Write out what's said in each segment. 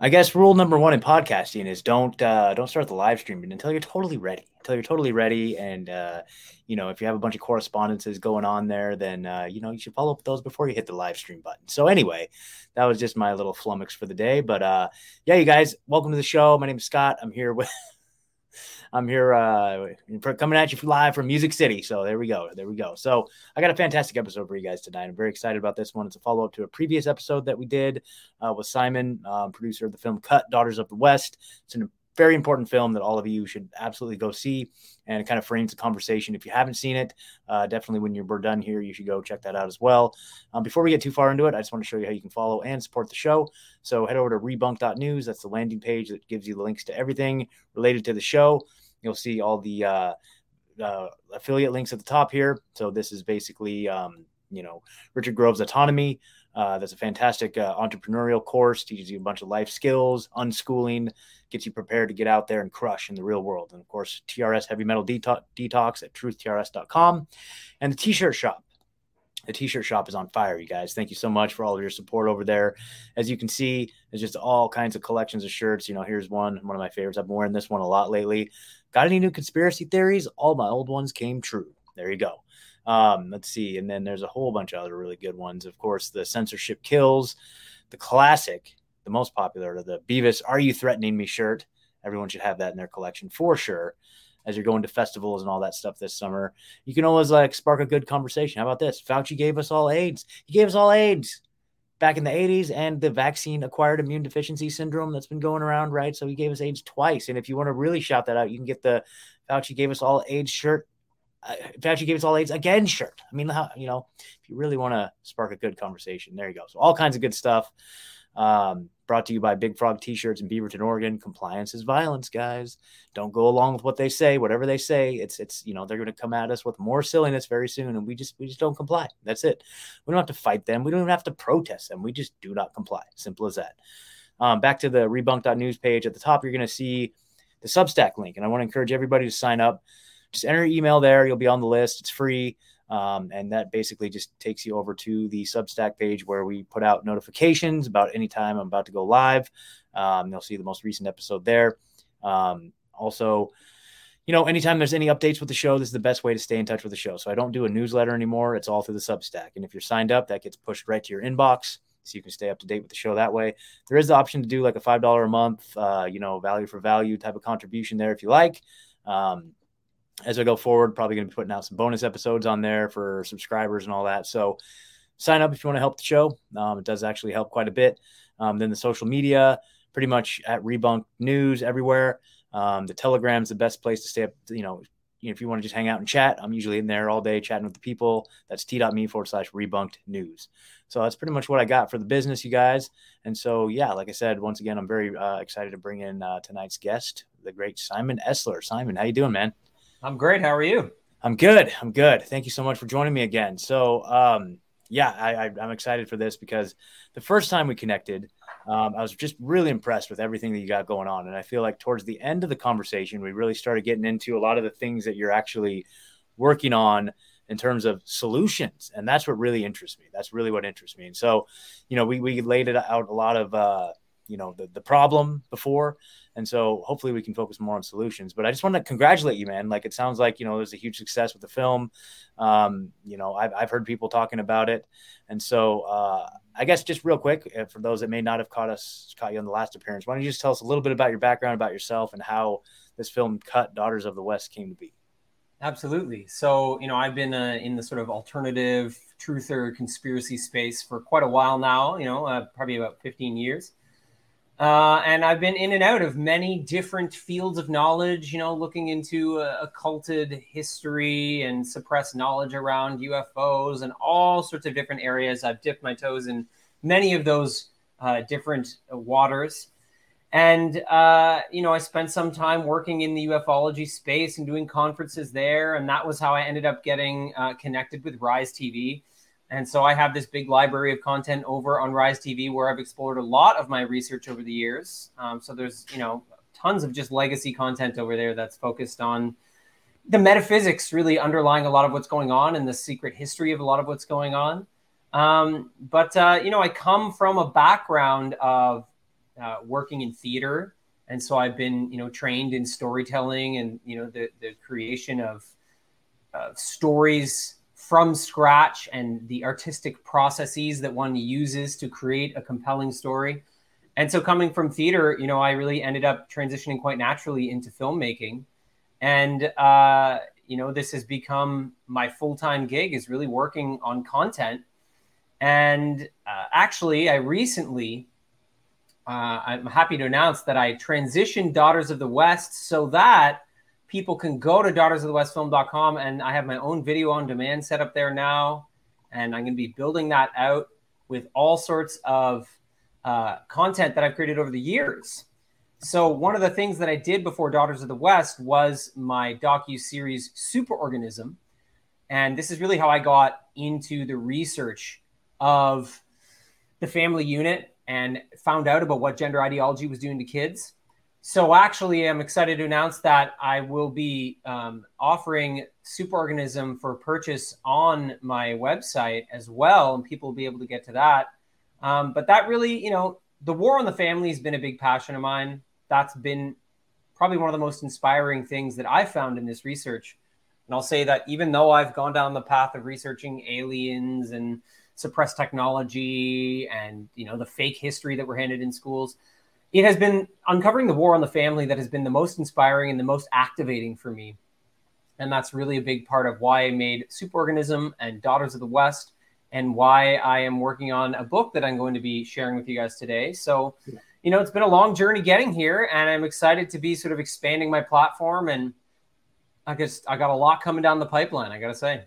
I guess rule number one in podcasting is don't uh, don't start the live streaming until you're totally ready. Until you're totally ready, and uh, you know if you have a bunch of correspondences going on there, then uh, you know you should follow up those before you hit the live stream button. So anyway, that was just my little flummox for the day. But uh, yeah, you guys, welcome to the show. My name is Scott. I'm here with I'm here uh, coming at you live from Music City. So there we go. There we go. So I got a fantastic episode for you guys tonight. I'm very excited about this one. It's a follow up to a previous episode that we did uh, with Simon, um, producer of the film Cut Daughters of the West. It's an very important film that all of you should absolutely go see and it kind of frames the conversation. If you haven't seen it uh, definitely when you're done here you should go check that out as well. Um, before we get too far into it i just want to show you how you can follow and support the show. So head over to rebunked.news that's the landing page that gives you the links to everything related to the show. You'll see all the uh, uh, affiliate links at the top here. So this is basically um, you know richard grove's autonomy uh, that's a fantastic uh, entrepreneurial course, teaches you a bunch of life skills, unschooling, gets you prepared to get out there and crush in the real world. And of course, TRS Heavy Metal Detox, Detox at truthtrs.com and the t shirt shop. The t shirt shop is on fire, you guys. Thank you so much for all of your support over there. As you can see, there's just all kinds of collections of shirts. You know, here's one, one of my favorites. I've been wearing this one a lot lately. Got any new conspiracy theories? All my old ones came true. There you go. Um, let's see. And then there's a whole bunch of other really good ones. Of course, the censorship kills, the classic, the most popular, the Beavis Are You Threatening Me shirt. Everyone should have that in their collection for sure. As you're going to festivals and all that stuff this summer, you can always like spark a good conversation. How about this? Fauci gave us all AIDS. He gave us all AIDS back in the 80s and the vaccine acquired immune deficiency syndrome that's been going around, right? So he gave us AIDS twice. And if you want to really shout that out, you can get the Fauci gave us all AIDS shirt Fauci gave us all AIDS again shirt. I mean, you know, if you really want to spark a good conversation, there you go. So all kinds of good stuff. Um, brought to you by Big Frog T-shirts in Beaverton, Oregon. Compliance is violence, guys. Don't go along with what they say. Whatever they say, it's it's you know they're going to come at us with more silliness very soon, and we just we just don't comply. That's it. We don't have to fight them. We don't even have to protest them. We just do not comply. Simple as that. Um, back to the rebunked.news page at the top, you're going to see the Substack link, and I want to encourage everybody to sign up just enter your email there. You'll be on the list. It's free. Um, and that basically just takes you over to the Substack page where we put out notifications about any time I'm about to go live. Um, you'll see the most recent episode there. Um, also, you know, anytime there's any updates with the show, this is the best way to stay in touch with the show. So I don't do a newsletter anymore. It's all through the Substack. And if you're signed up, that gets pushed right to your inbox. So you can stay up to date with the show that way. There is the option to do like a $5 a month, uh, you know, value for value type of contribution there if you like. Um, as I go forward, probably going to be putting out some bonus episodes on there for subscribers and all that. So sign up if you want to help the show. Um, it does actually help quite a bit. Um, then the social media, pretty much at Rebunked News everywhere. Um, the Telegram's the best place to stay up. You know, if you want to just hang out and chat, I'm usually in there all day chatting with the people. That's t.me forward slash rebunked news. So that's pretty much what I got for the business, you guys. And so, yeah, like I said, once again, I'm very uh, excited to bring in uh, tonight's guest, the great Simon Esler. Simon, how you doing, man? I'm great. How are you? I'm good. I'm good. Thank you so much for joining me again. So, um, yeah, I, am excited for this because the first time we connected, um, I was just really impressed with everything that you got going on. And I feel like towards the end of the conversation, we really started getting into a lot of the things that you're actually working on in terms of solutions. And that's what really interests me. That's really what interests me. And so, you know, we, we laid it out a lot of, uh, you know, the, the problem before and so hopefully we can focus more on solutions. But I just want to congratulate you, man. Like it sounds like, you know, there's a huge success with the film. Um, you know, I've, I've heard people talking about it. And so uh, I guess just real quick, uh, for those that may not have caught us, caught you on the last appearance, why don't you just tell us a little bit about your background, about yourself, and how this film Cut Daughters of the West came to be? Absolutely. So, you know, I've been uh, in the sort of alternative truth or conspiracy space for quite a while now, you know, uh, probably about 15 years. Uh, and I've been in and out of many different fields of knowledge, you know, looking into uh, occulted history and suppressed knowledge around UFOs and all sorts of different areas. I've dipped my toes in many of those uh, different waters. And, uh, you know, I spent some time working in the ufology space and doing conferences there. And that was how I ended up getting uh, connected with Rise TV And so I have this big library of content over on Rise TV where I've explored a lot of my research over the years. Um, so there's, you know, tons of just legacy content over there that's focused on the metaphysics really underlying a lot of what's going on and the secret history of a lot of what's going on. Um, but, uh, you know, I come from a background of uh, working in theater. And so I've been, you know, trained in storytelling and, you know, the, the creation of uh, stories from scratch and the artistic processes that one uses to create a compelling story. And so, coming from theater, you know, I really ended up transitioning quite naturally into filmmaking. And, uh, you know, this has become my full time gig, is really working on content. And uh, actually, I recently, uh, I'm happy to announce that I transitioned Daughters of the West so that people can go to daughtersofthewestfilm.com and I have my own video on demand set up there now. And I'm going to be building that out with all sorts of uh, content that I've created over the years. So one of the things that I did before Daughters of the West was my docu series Superorganism, and this is really how I got into the research of the family unit and found out about what gender ideology was doing to kids. So actually, I'm excited to announce that I will be um, offering Superorganism for purchase on my website as well, and people will be able to get to that. Um, but that really, you know, the war on the family has been a big passion of mine. That's been probably one of the most inspiring things that I've found in this research. And I'll say that even though I've gone down the path of researching aliens and suppressed technology and you know the fake history that we're handed in schools it has been uncovering the war on the family that has been the most inspiring and the most activating for me. And that's really a big part of why I made Superorganism and Daughters of the West and why I am working on a book that I'm going to be sharing with you guys today. So, you know, it's been a long journey getting here, and I'm excited to be sort of expanding my platform. And I guess I got a lot coming down the pipeline, I got to say.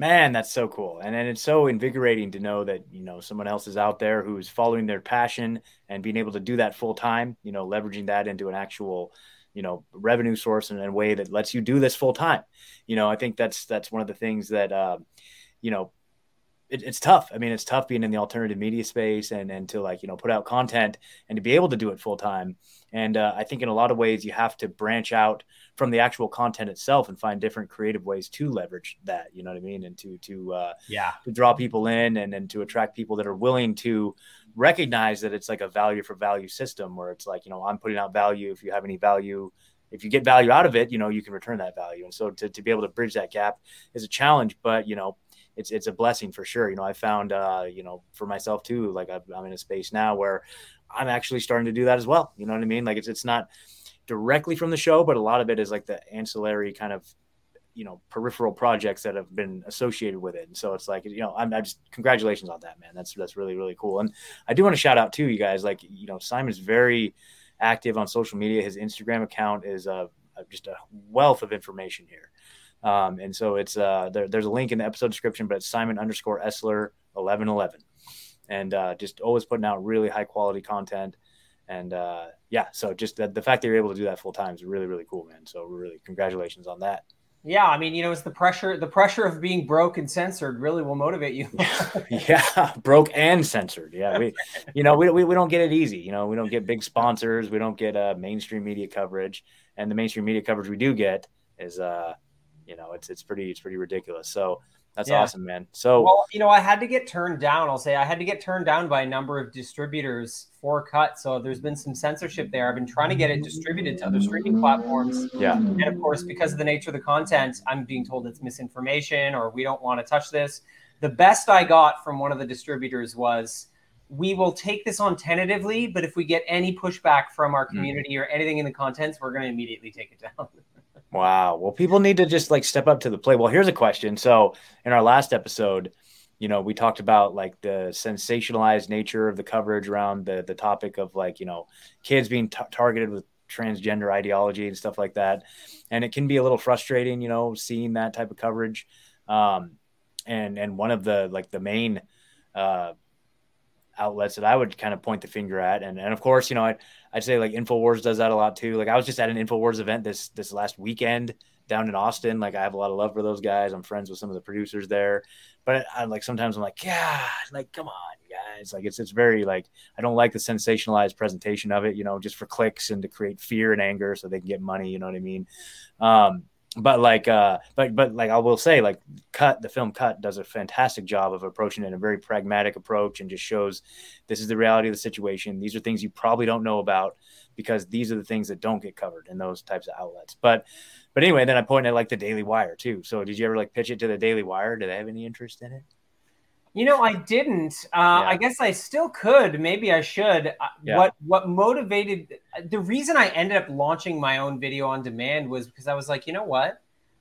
Man, that's so cool. And and it's so invigorating to know that, you know, someone else is out there who's following their passion and being able to do that full time, you know, leveraging that into an actual, you know, revenue source in a way that lets you do this full time. You know, I think that's that's one of the things that uh, you know, it, it's tough. I mean, it's tough being in the alternative media space and and to like you know put out content and to be able to do it full time. And uh, I think in a lot of ways you have to branch out from the actual content itself and find different creative ways to leverage that. You know what I mean? And to to uh, yeah to draw people in and and to attract people that are willing to recognize that it's like a value for value system where it's like you know I'm putting out value. If you have any value if you get value out of it, you know, you can return that value. And so to, to be able to bridge that gap is a challenge, but you know, it's it's a blessing for sure. You know, I found uh, you know for myself too. Like I'm in a space now where I'm actually starting to do that as well. You know what I mean? Like it's it's not directly from the show, but a lot of it is like the ancillary kind of you know peripheral projects that have been associated with it. And so it's like you know I'm, I'm, just congratulations on that man. That's that's really really cool. And i do want to shout out to you guys like you know simon's very active on social media. His instagram account is uh, just a wealth of information here. Um, and so it's uh, there, there's a link in the episode description, but it's Simon underscore eleven eleven, and uh, just always putting out really high quality content. And uh, yeah, so just the, the fact that you're able to do that full time is really really cool, man. So really congratulations on that. Yeah, I mean, you know, it's the pressure. The pressure of being broke and censored really will motivate you. yeah, broke and censored. Yeah, we, you know, we, we, we don't get it easy. You know, we don't get big sponsors. We don't get uh, mainstream media coverage, and the mainstream media coverage we do get is uh, you know, it's it's pretty it's pretty ridiculous. So that's yeah. awesome, man. So well, you know, I had to get turned down. I'll say I had to get turned down by a number of distributors for cut. So there's been some censorship there. I've been trying to get it distributed to other streaming platforms. Yeah. And of course, because of the nature of the content, I'm being told it's misinformation or we don't want to touch this. The best I got from one of the distributors was we will take this on tentatively, but if we get any pushback from our hmm. community mm. or anything in the contents, we're going to immediately take it down. Wow. Well, people need to just like step up to the plate. Well, here's a question. So, in our last episode, you know, we talked about like the sensationalized nature of the coverage around the the topic of like, you know, kids being t- targeted with transgender ideology and stuff like that. And it can be a little frustrating, you know, seeing that type of coverage. Um, and and one of the like the main uh, outlets that I would kind of point the finger at. And and of course, you know, I'd, I'd say like Infowars does that a lot too. Like I was just at an Infowars event this this last weekend down in Austin. Like I have a lot of love for those guys. I'm friends with some of the producers there, but I like sometimes I'm like, yeah, like come on, guys. Like it's it's very like I don't like the sensationalized presentation of it. You know, just for clicks and to create fear and anger so they can get money. You know what I mean? Um, but like uh but but like i will say like cut the film cut does a fantastic job of approaching it in a very pragmatic approach and just shows this is the reality of the situation. These are things you probably don't know about because these are the things that don't get covered in those types of outlets. But but anyway then i point at like the daily wire too. So did you ever like pitch it to the daily wire? Did they have any interest in it you know, I didn't. Uh, yeah. I guess I still could. Maybe I should. Uh, yeah. What What motivated the reason I ended up launching my own video on demand was because I was like, you know what,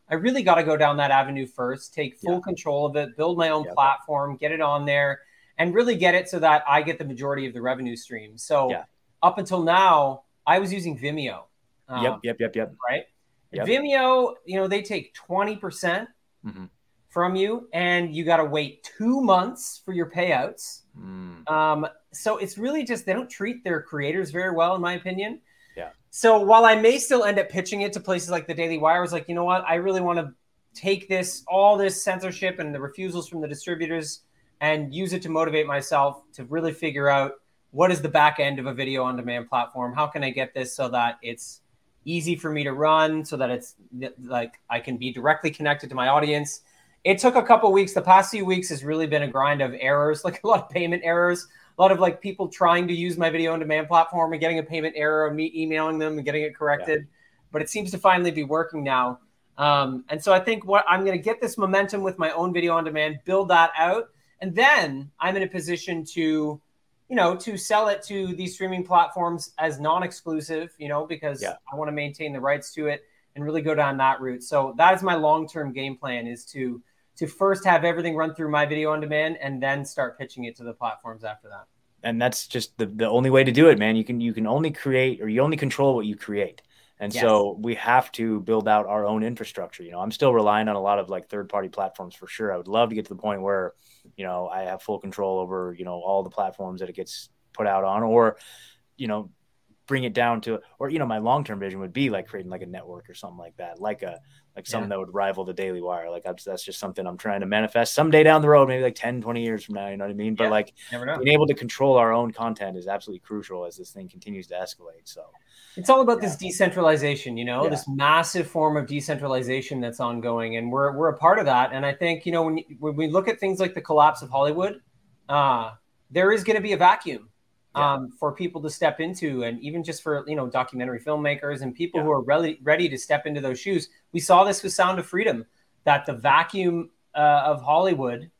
I really got to go down that avenue first, take full yeah. control of it, build my own platform, get it on there, and really get it so that I get the majority of the revenue stream. So up until now, I was using Vimeo. Um, yep, yep, yep, yep. Right. Yep. Vimeo, you know, they take twenty percent. Mm-hmm from you, and you got to wait two months for your payouts. Mm. Um, so it's really just they don't treat their creators very well, in my opinion. Yeah. So while I may still end up pitching it to places like the Daily Wire, I was like, you know what, I really want to take this all this censorship and the refusals from the distributors and use it to motivate myself to really figure out what is the back end of a video on demand platform how can i get this so that it's easy for me to run so that it's like i can be directly connected to my audience it took a couple weeks. The past few weeks has really been a grind of errors, like a lot of payment errors, a lot of like people trying to use my video on demand platform and getting a payment error, and me emailing them and getting it corrected. Yeah. But it seems to finally be working now. Um, and so I think what I'm going to get this momentum with my own video on demand, build that out, and then I'm in a position to, you know, to sell it to these streaming platforms as non-exclusive, you know, because yeah. I want to maintain the rights to it and really go down that route. So that is my long-term game plan is to to first have everything run through my video on demand and then start pitching it to the platforms after that. And that's just the, the only way to do it, man. You can you can only create or you only control what you create. And yes. so we have to build out our own infrastructure. You know, I'm still relying on a lot of like third party platforms for sure. I would love to get to the point where, you know, I have full control over, you know, all the platforms that it gets put out on or, you know, bring it down to or you know my long-term vision would be like creating like a network or something like that like a like something yeah. that would rival the daily wire. Like that's just something i'm trying to manifest someday down the road maybe like 10 20 years from now you know what i mean? But like being able to control our own content is absolutely crucial as this thing continues to escalate so. It's all about yeah. this decentralization you know? This massive form of decentralization that's ongoing and we're we're a part of that and i think you know when, when we look at things like the collapse of hollywood uh there is going to be a vacuum yeah. um, for people to step into, and even just for you know documentary filmmakers and people yeah. who are ready ready to step into those shoes. We saw this with Sound of Freedom, that the vacuum uh, of Hollywood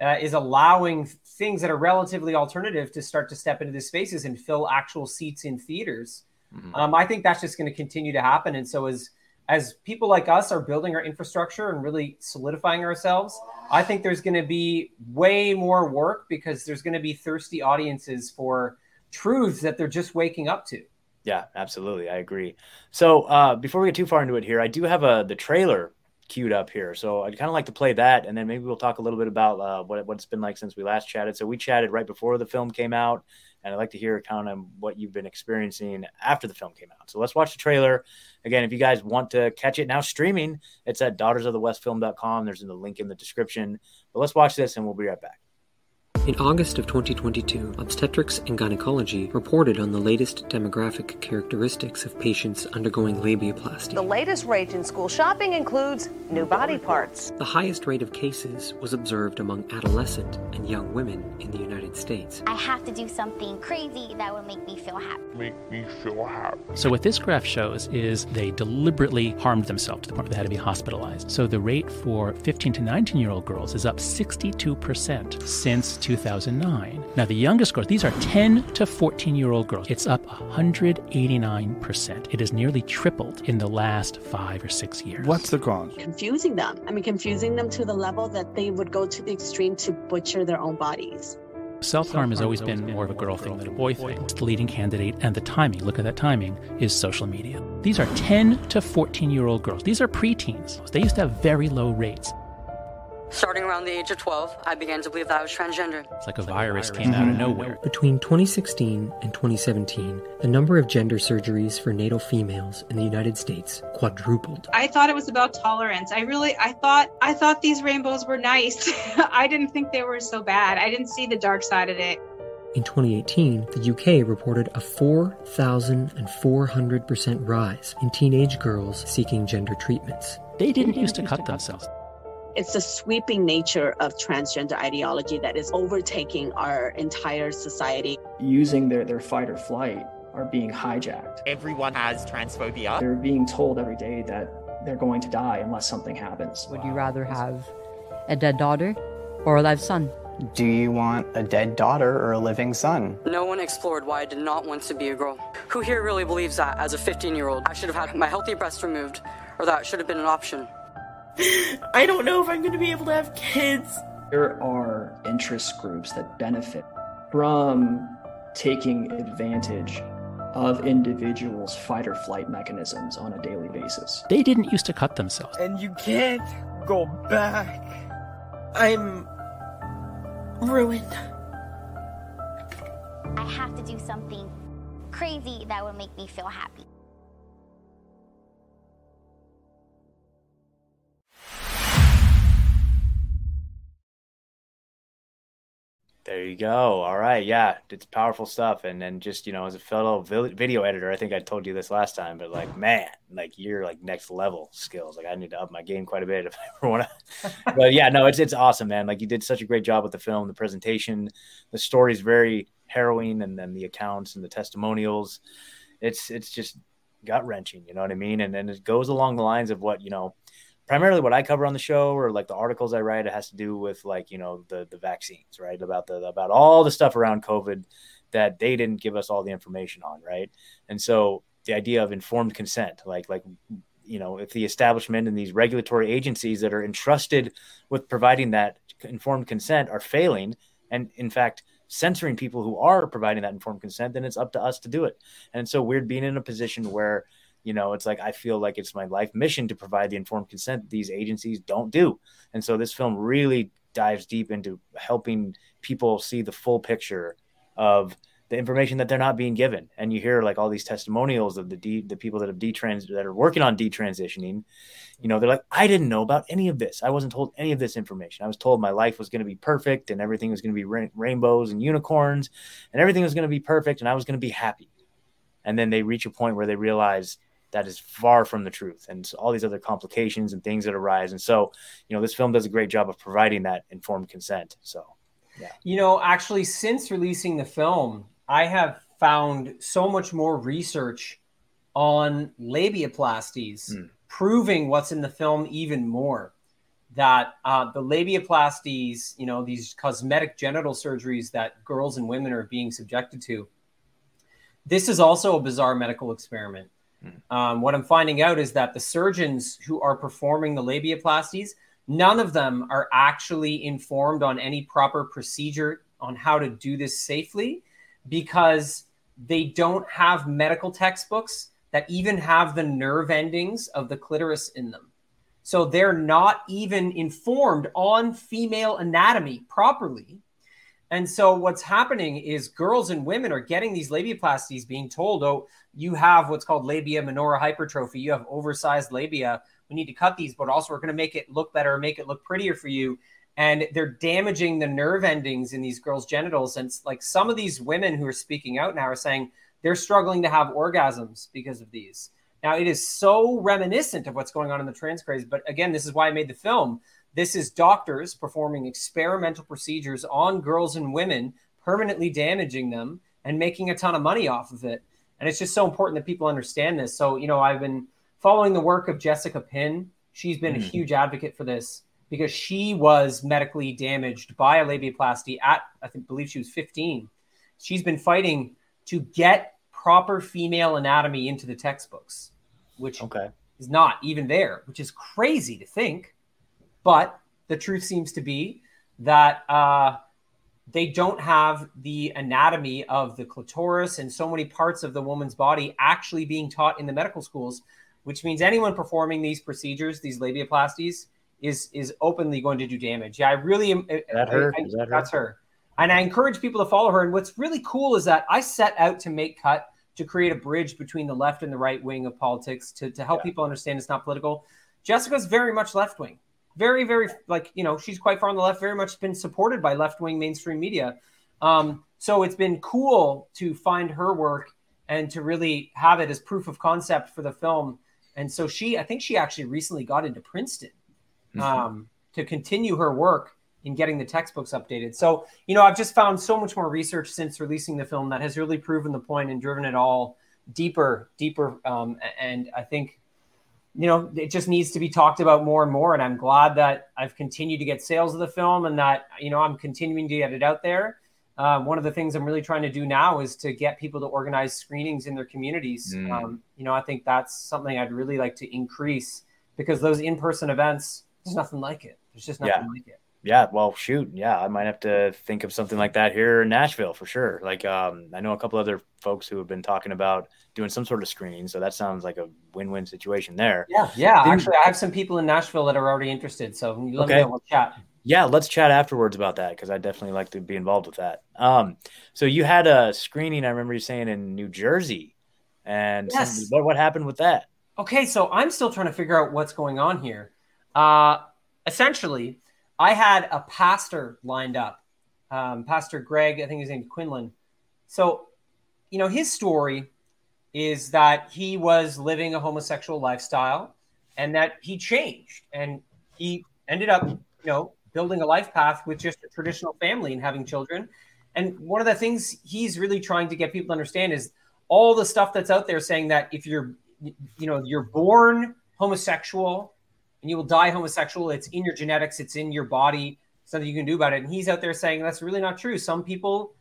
uh, is allowing things that are relatively alternative to start to step into the spaces and fill actual seats in theaters. Mm-hmm. Um, I think that's just going to continue to happen, and so as as people like us are building our infrastructure and really solidifying ourselves, I think there's going to be way more work because there's going to be thirsty audiences for truths that they're just waking up to. Yeah, absolutely. I agree. So uh, before we get too far into it here, I do have a the trailer queued up here. So I'd kind of like to play that, and then maybe we'll talk a little bit about uh, what what it's been like since we last chatted. So we chatted right before the film came out, and I'd like to hear kind of what you've been experiencing after the film came out. So let's watch the trailer. Again, if you guys want to catch it now streaming, it's at daughtersofthewestfilm.com. There's in the link in the description. But let's watch this, and we'll be right back. In August of 2022, Obstetrics and Gynecology reported on the latest demographic characteristics of patients undergoing labiaplasty. The latest rage in school shopping includes new body parts. The highest rate of cases was observed among adolescent and young women in the United States. I have to do something crazy that will make me feel happy. Make me feel happy. So what this graph shows is they deliberately harmed themselves to the point where they had to be hospitalized. So the rate for 15 to 19 year old girls is up 62% since 2009. Now, the youngest girls, these are 10 to 14 year old girls. It's up 189%. It has nearly tripled in the last five or six years. What's the cause? Confusing them. I mean, confusing them to the level that they would go to the extreme to butcher their own bodies. Self harm has always been more of a girl thing than a boy thing. It's The leading candidate and the timing, look at that timing, is social media. These are 10 to 14 year old girls. These are preteens. They used to have very low rates. Starting around the age of 12, I began to believe that I was transgender. It's like a virus came out of nowhere. Between 2016 and 2017, the number of gender surgeries for natal females in the United States quadrupled. I thought it was about tolerance. I really I thought I thought these rainbows were nice. I didn't think they were so bad. I didn't see the dark side of it. In 2018, the UK reported a 4,400% rise in teenage girls seeking gender treatments. They didn't used to cut themselves. It's the sweeping nature of transgender ideology that is overtaking our entire society. Using their, their fight or flight are being hijacked. Everyone has transphobia. They're being told every day that they're going to die unless something happens. Would you rather have a dead daughter or a live son? Do you want a dead daughter or a living son? No one explored why I did not want to be a girl. Who here really believes that, as a 15 year old, I should have had my healthy breast removed, or that should have been an option? I don't know if I'm going to be able to have kids. There are interest groups that benefit from taking advantage of individuals' fight or flight mechanisms on a daily basis. They didn't used to cut themselves. And you can't go back. I'm ruined. I have to do something crazy that would make me feel happy. There you go. All right. Yeah, it's powerful stuff. And then just, you know, as a fellow video editor, I think I told you this last time, but like, man, like you're like next level skills. Like I need to up my game quite a bit if I ever want to. but yeah, no, it's, it's awesome, man. Like you did such a great job with the film, the presentation, the story is very harrowing. And then the accounts and the testimonials, it's, it's just gut wrenching. You know what I mean? And then it goes along the lines of what, you know, primarily what I cover on the show or like the articles I write, it has to do with like, you know, the, the vaccines, right. About the, about all the stuff around COVID that they didn't give us all the information on. Right. And so the idea of informed consent, like, like, you know, if the establishment and these regulatory agencies that are entrusted with providing that informed consent are failing, and in fact, censoring people who are providing that informed consent, then it's up to us to do it. And so we're being in a position where, you know it's like i feel like it's my life mission to provide the informed consent these agencies don't do. And so this film really dives deep into helping people see the full picture of the information that they're not being given. And you hear like all these testimonials of the de- the people that have detrans that are working on detransitioning. You know they're like i didn't know about any of this. I wasn't told any of this information. I was told my life was going to be perfect and everything was going to be ra- rainbows and unicorns and everything was going to be perfect and i was going to be happy. And then they reach a point where they realize that is far from the truth and all these other complications and things that arise and so you know this film does a great job of providing that informed consent so yeah. You know actually since releasing the film i have found so much more research on labiaplasties mm. proving what's in the film even more. That uh, the labiaplasties you know these cosmetic genital surgeries that girls and women are being subjected to this is also a bizarre medical experiment um, what I'm finding out is that the surgeons who are performing the labiaplasties, none of them are actually informed on any proper procedure on how to do this safely because they don't have medical textbooks that even have the nerve endings of the clitoris in them. So they're not even informed on female anatomy properly. And so what's happening is girls and women are getting these labiaplasties being told, oh, you have what's called labia minora hypertrophy. You have oversized labia. We need to cut these, but also we're going to make it look better, make it look prettier for you. And they're damaging the nerve endings in these girls' genitals. And like some of these women who are speaking out now are saying they're struggling to have orgasms because of these. Now, it is so reminiscent of what's going on in the trans craze. But again, this is why I made the film this is doctors performing experimental procedures on girls and women, permanently damaging them and making a ton of money off of it. And it's just so important that people understand this. So, you know, I've been following the work of Jessica Pin. She's been mm. a huge advocate for this because she was medically damaged by a labiaplasty at, I think, believe she was 15. She's been fighting to get proper female anatomy into the textbooks, which okay. is not even there, which is crazy to think. But the truth seems to be that uh, they don't have the anatomy of the clitoris and so many parts of the woman's body actually being taught in the medical schools, which means anyone performing these procedures, these labiaplasties, is is openly going to do damage. Yeah, I really am. That her? I, I, that? That's her. And I encourage people to follow her. And what's really cool is that I set out to make cut to create a bridge between the left and the right wing of politics to, to help people understand it's not political. Jessica's very much left wing. Very, very like, you know, she's quite far on the left, very much been supported by left wing mainstream media. Um, so it's been cool to find her work and to really have it as proof of concept for the film. And so she, I think she actually recently got into Princeton Mm-hmm. um, to continue her work in getting the textbooks updated. So, you know, I've just found so much more research since releasing the film that has really proven the point and driven it all deeper, deeper. Um, and I think, you know, it just needs to be talked about more and more. And I'm glad that I've continued to get sales of the film and that, you know, I'm continuing to get it out there. Um, one of the things I'm really trying to do now is to get people to organize screenings in their communities. Mm. Um, you know, I think that's something I'd really like to increase because those in-person events, there's nothing like it. There's just nothing Yeah. like it. Yeah, well, shoot, yeah, I might have to think of something like that here in Nashville for sure. Like, um, I know a couple other folks who have been talking about doing some sort of screening, so that sounds like a win-win situation there. Yeah, yeah. Then- Actually, I have some people in Nashville that are already interested. So let Okay. me know. We'll chat. Yeah, let's chat afterwards about that because I definitely like to be involved with that. Um, so you had a screening, I remember you saying in New Jersey, and Yes. what what happened with that? Okay, so I'm still trying to figure out what's going on here. Uh, essentially, I had a pastor lined up, um, Pastor Greg, I think his name's Quinlan. So, you know, his story is that he was living a homosexual lifestyle and that he changed and he ended up, you know, building a life path with just a traditional family and having children. And one of the things he's really trying to get people to understand is all the stuff that's out there saying that if you're, you know, you're born homosexual and you will die homosexual, it's in your genetics, it's in your body, nothing you can do about it. And he's out there saying that's really not true. Some people,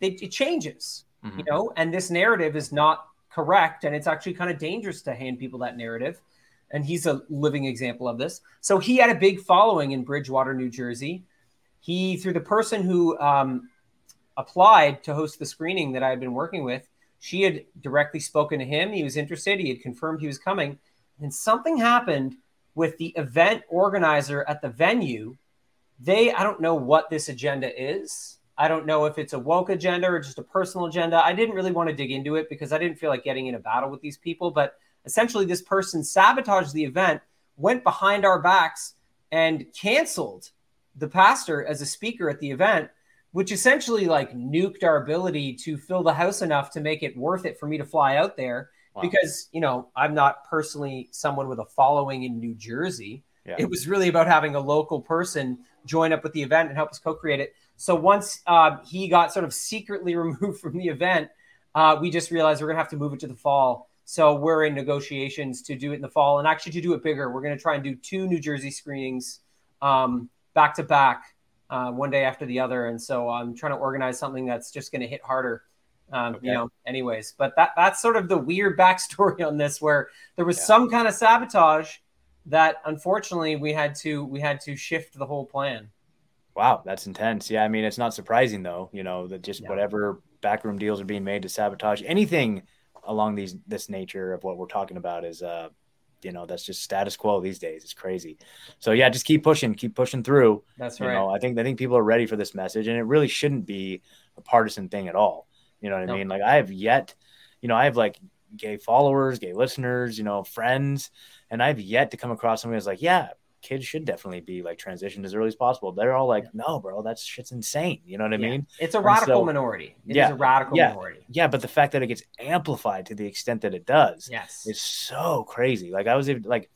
they, it changes, you know, and this narrative is not correct. And it's actually kind of dangerous to hand people that narrative. And he's a living example of this. So he had a big following in Bridgewater, New Jersey. He, through the person who um, applied to host the screening that I had been working with, she had directly spoken to him. He was interested. He had confirmed he was coming. And something happened with the event organizer at the venue. They, I don't know what this agenda is. I don't know if it's a woke agenda or just a personal agenda. I didn't really want to dig into it because I didn't feel like getting in a battle with these people. But essentially, this person sabotaged the event, went behind our backs, and canceled the pastor as a speaker at the event, which essentially like nuked our ability to fill the house enough to make it worth it for me to fly out there. Because, you know, I'm not personally someone with a following in New Jersey. Yeah. It was really about having a local person join up with the event and help us co-create it. So once uh, he got sort of secretly removed from the event, uh, we just realized we're gonna have to move it to the fall. So we're in negotiations to do it in the fall and actually to do it bigger. We're gonna try and do two New Jersey screenings um, back to back, uh, one day after the other. And so I'm trying to organize something that's just gonna hit harder. Um, You know, anyways, but that that's sort of the weird backstory on this, where there was some kind of sabotage that unfortunately we had to we had to shift the whole plan. Wow, that's intense. Yeah, I mean, it's not surprising though, you know, that just whatever backroom deals are being made to sabotage anything along these this nature of what we're talking about is uh you know, that's just status quo these days. It's crazy. So yeah, just keep pushing, keep pushing through. That's You right. know, I think I think people are ready for this message and it really shouldn't be a partisan thing at all. You know what I mean? Like I have yet, you know, I have like gay followers, gay listeners, you know, friends, and I've yet to come across somebody who's like, yeah, kids should definitely be like transitioned as early as possible. They're all like, no, bro, that's shit's insane. You know what I Yeah. mean? It's a radical so- minority. It is yeah, a radical yeah, minority. Yeah, but the fact that it gets amplified to the extent that it does, Yes. is so crazy. Like I was even- like,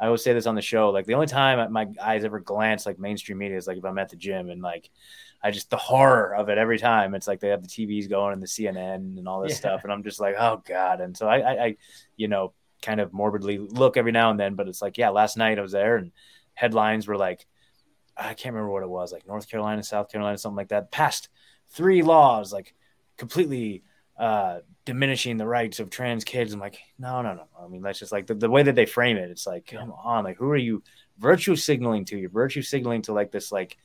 I always say this on the show. Like the only time my eyes ever glance like mainstream media is like if I'm at the gym and like I just the horror of it every time. It's like they have the TVs going and the CNN and all this Yeah. stuff, and I'm just like, oh god. And so I, I, I, you know, kind of morbidly look every now and then. But it's like, yeah, last night I was there and headlines were like, I can't remember what it was, like North Carolina, South Carolina, something like that, passed three laws like completely uh diminishing the rights of trans kids. I'm like, no, no, no. no. I mean, that's just like the, the way that they frame it. It's like, come on, like who are you virtue signaling to? You're virtue signaling to like this like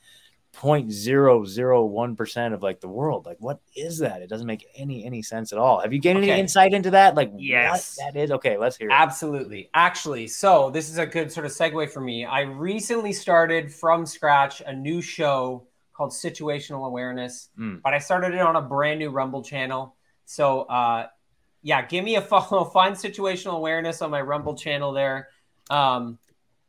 0.001% of like the world. Like, what is that? It doesn't make any any sense at all. Have you gained Okay. any insight into that? Like, Yes. what that is? Okay, let's hear it. Absolutely. Actually, so this is a good sort of segue for me. I recently started from scratch a new show called Situational Awareness, Mm. but I started it on a brand new Rumble channel. So, uh, yeah, give me a follow. Find Situational Awareness on my Rumble channel there. Um,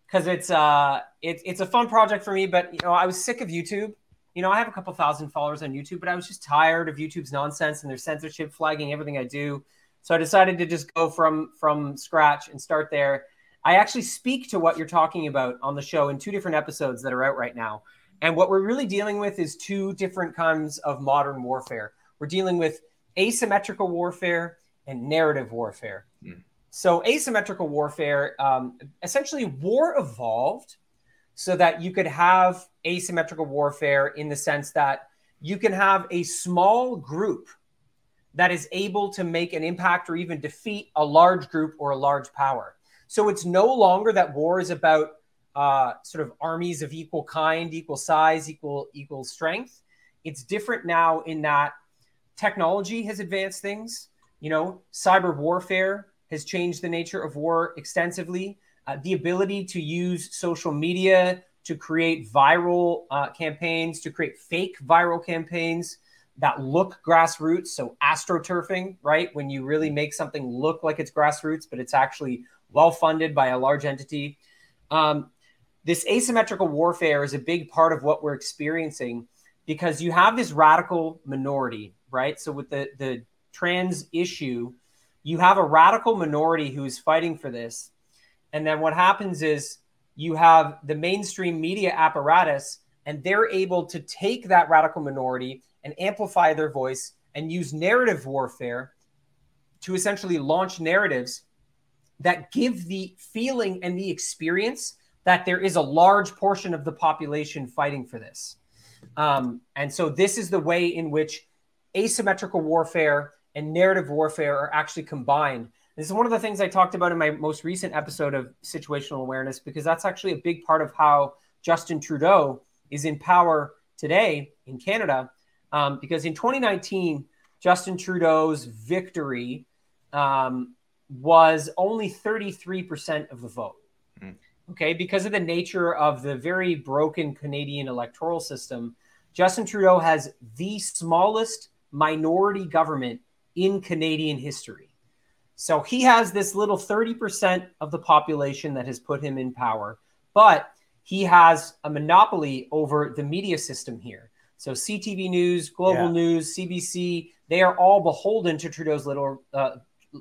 because it's uh it's it's a fun project for me. But you know, I was sick of YouTube. You know, I have a couple thousand followers on YouTube, but I was just tired of YouTube's nonsense and their censorship flagging everything I do. So I decided to just go from from scratch and start there. I actually speak to what you're talking about on the show in two different episodes that are out right now. And what we're really dealing with is two different kinds of modern warfare. We're dealing with asymmetrical warfare and narrative warfare. So, asymmetrical warfare um, essentially, war evolved so that you could have asymmetrical warfare in the sense that you can have a small group that is able to make an impact or even defeat a large group or a large power. So, it's no longer that war is about uh, sort of armies of equal kind, equal size, equal equal strength. It's different now in that technology has advanced things. You know, cyber warfare has changed the nature of war extensively. Uh, the ability to use social media to create viral uh, campaigns, to create fake viral campaigns that look grassroots. So, astroturfing, right? When you really make something look like it's grassroots, but it's actually well funded by a large entity. Um, this asymmetrical warfare is a big part of what we're experiencing because you have this radical minority, right? So with the the trans issue, you have a radical minority who is fighting for this. And then what happens is you have the mainstream media apparatus and they're able to take that radical minority and amplify their voice and use narrative warfare to essentially launch narratives that give the feeling and the experience that there is a large portion of the population fighting for this. Um, and so this is the way in which asymmetrical warfare and narrative warfare are actually combined. This is one of the things I talked about in my most recent episode of situational awareness because that's actually a big part of how Justin Trudeau is in power today in Canada. Um, because in 2019, Justin Trudeau's victory um, was only 33% of the vote. Okay, because of the nature of the very broken Canadian electoral system, Justin Trudeau has the smallest minority government in Canadian history. So he has this little 30% of the population that has put him in power, but he has a monopoly over the media system here. So CTV News, Global Yeah. News, CBC, they are all beholden to Trudeau's little uh,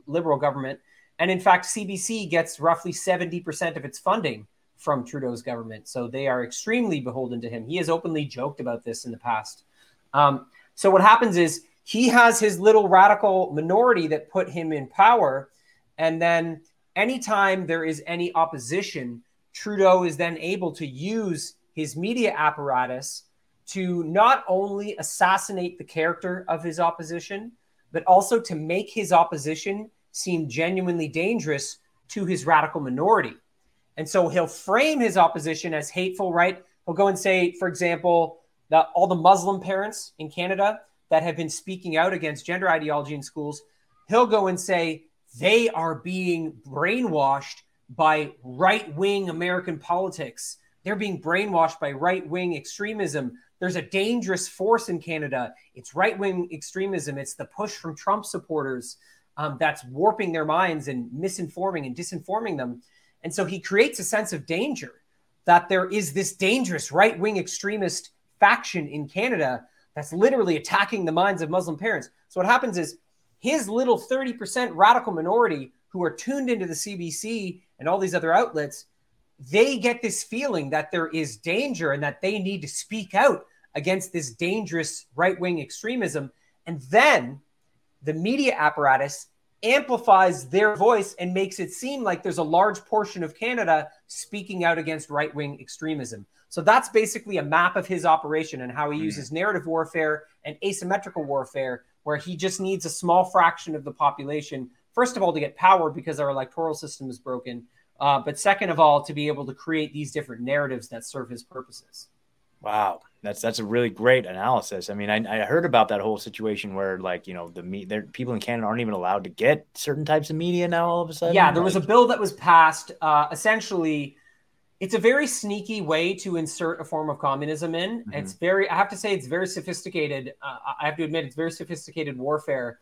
liberal government. And in fact, CBC gets roughly 70% of its funding from Trudeau's government. So they are extremely beholden to him. He has openly joked about this in the past. Um, so what happens is he has his little radical minority that put him in power. And then anytime there is any opposition, Trudeau is then able to use his media apparatus to not only assassinate the character of his opposition, but also to make his opposition seem genuinely dangerous to his radical minority. And so he'll frame his opposition as hateful, right? He'll go and say, for example, that all the Muslim parents in Canada that have been speaking out against gender ideology in schools, he'll go and say they are being brainwashed by right wing American politics. They're being brainwashed by right wing extremism. There's a dangerous force in Canada. It's right wing extremism. It's the push from Trump supporters um, that's warping their minds and misinforming and disinforming them. And so he creates a sense of danger that there is this dangerous right wing extremist faction in Canada that's literally attacking the minds of Muslim parents. So what happens is his little 30% radical minority who are tuned into the CBC and all these other outlets, they get this feeling that there is danger and that they need to speak out against this dangerous right wing extremism. And then the media apparatus amplifies their voice and makes it seem like there's a large portion of Canada speaking out against right wing extremism. So that's basically a map of his operation and how he uses narrative warfare and asymmetrical warfare, where he just needs a small fraction of the population, first of all, to get power because our electoral system is broken, uh, but second of all, to be able to create these different narratives that serve his purposes. Wow. That's that's a really great analysis. I mean, I, I heard about that whole situation where like you know the me there people in Canada aren't even allowed to get certain types of media now. All of a sudden, Yeah, there like, was a bill that was passed. Uh, essentially, it's a very sneaky way to insert a form of communism in. Mm-hmm. It's very, I have to say, it's very sophisticated. Uh, I have to admit, it's very sophisticated warfare.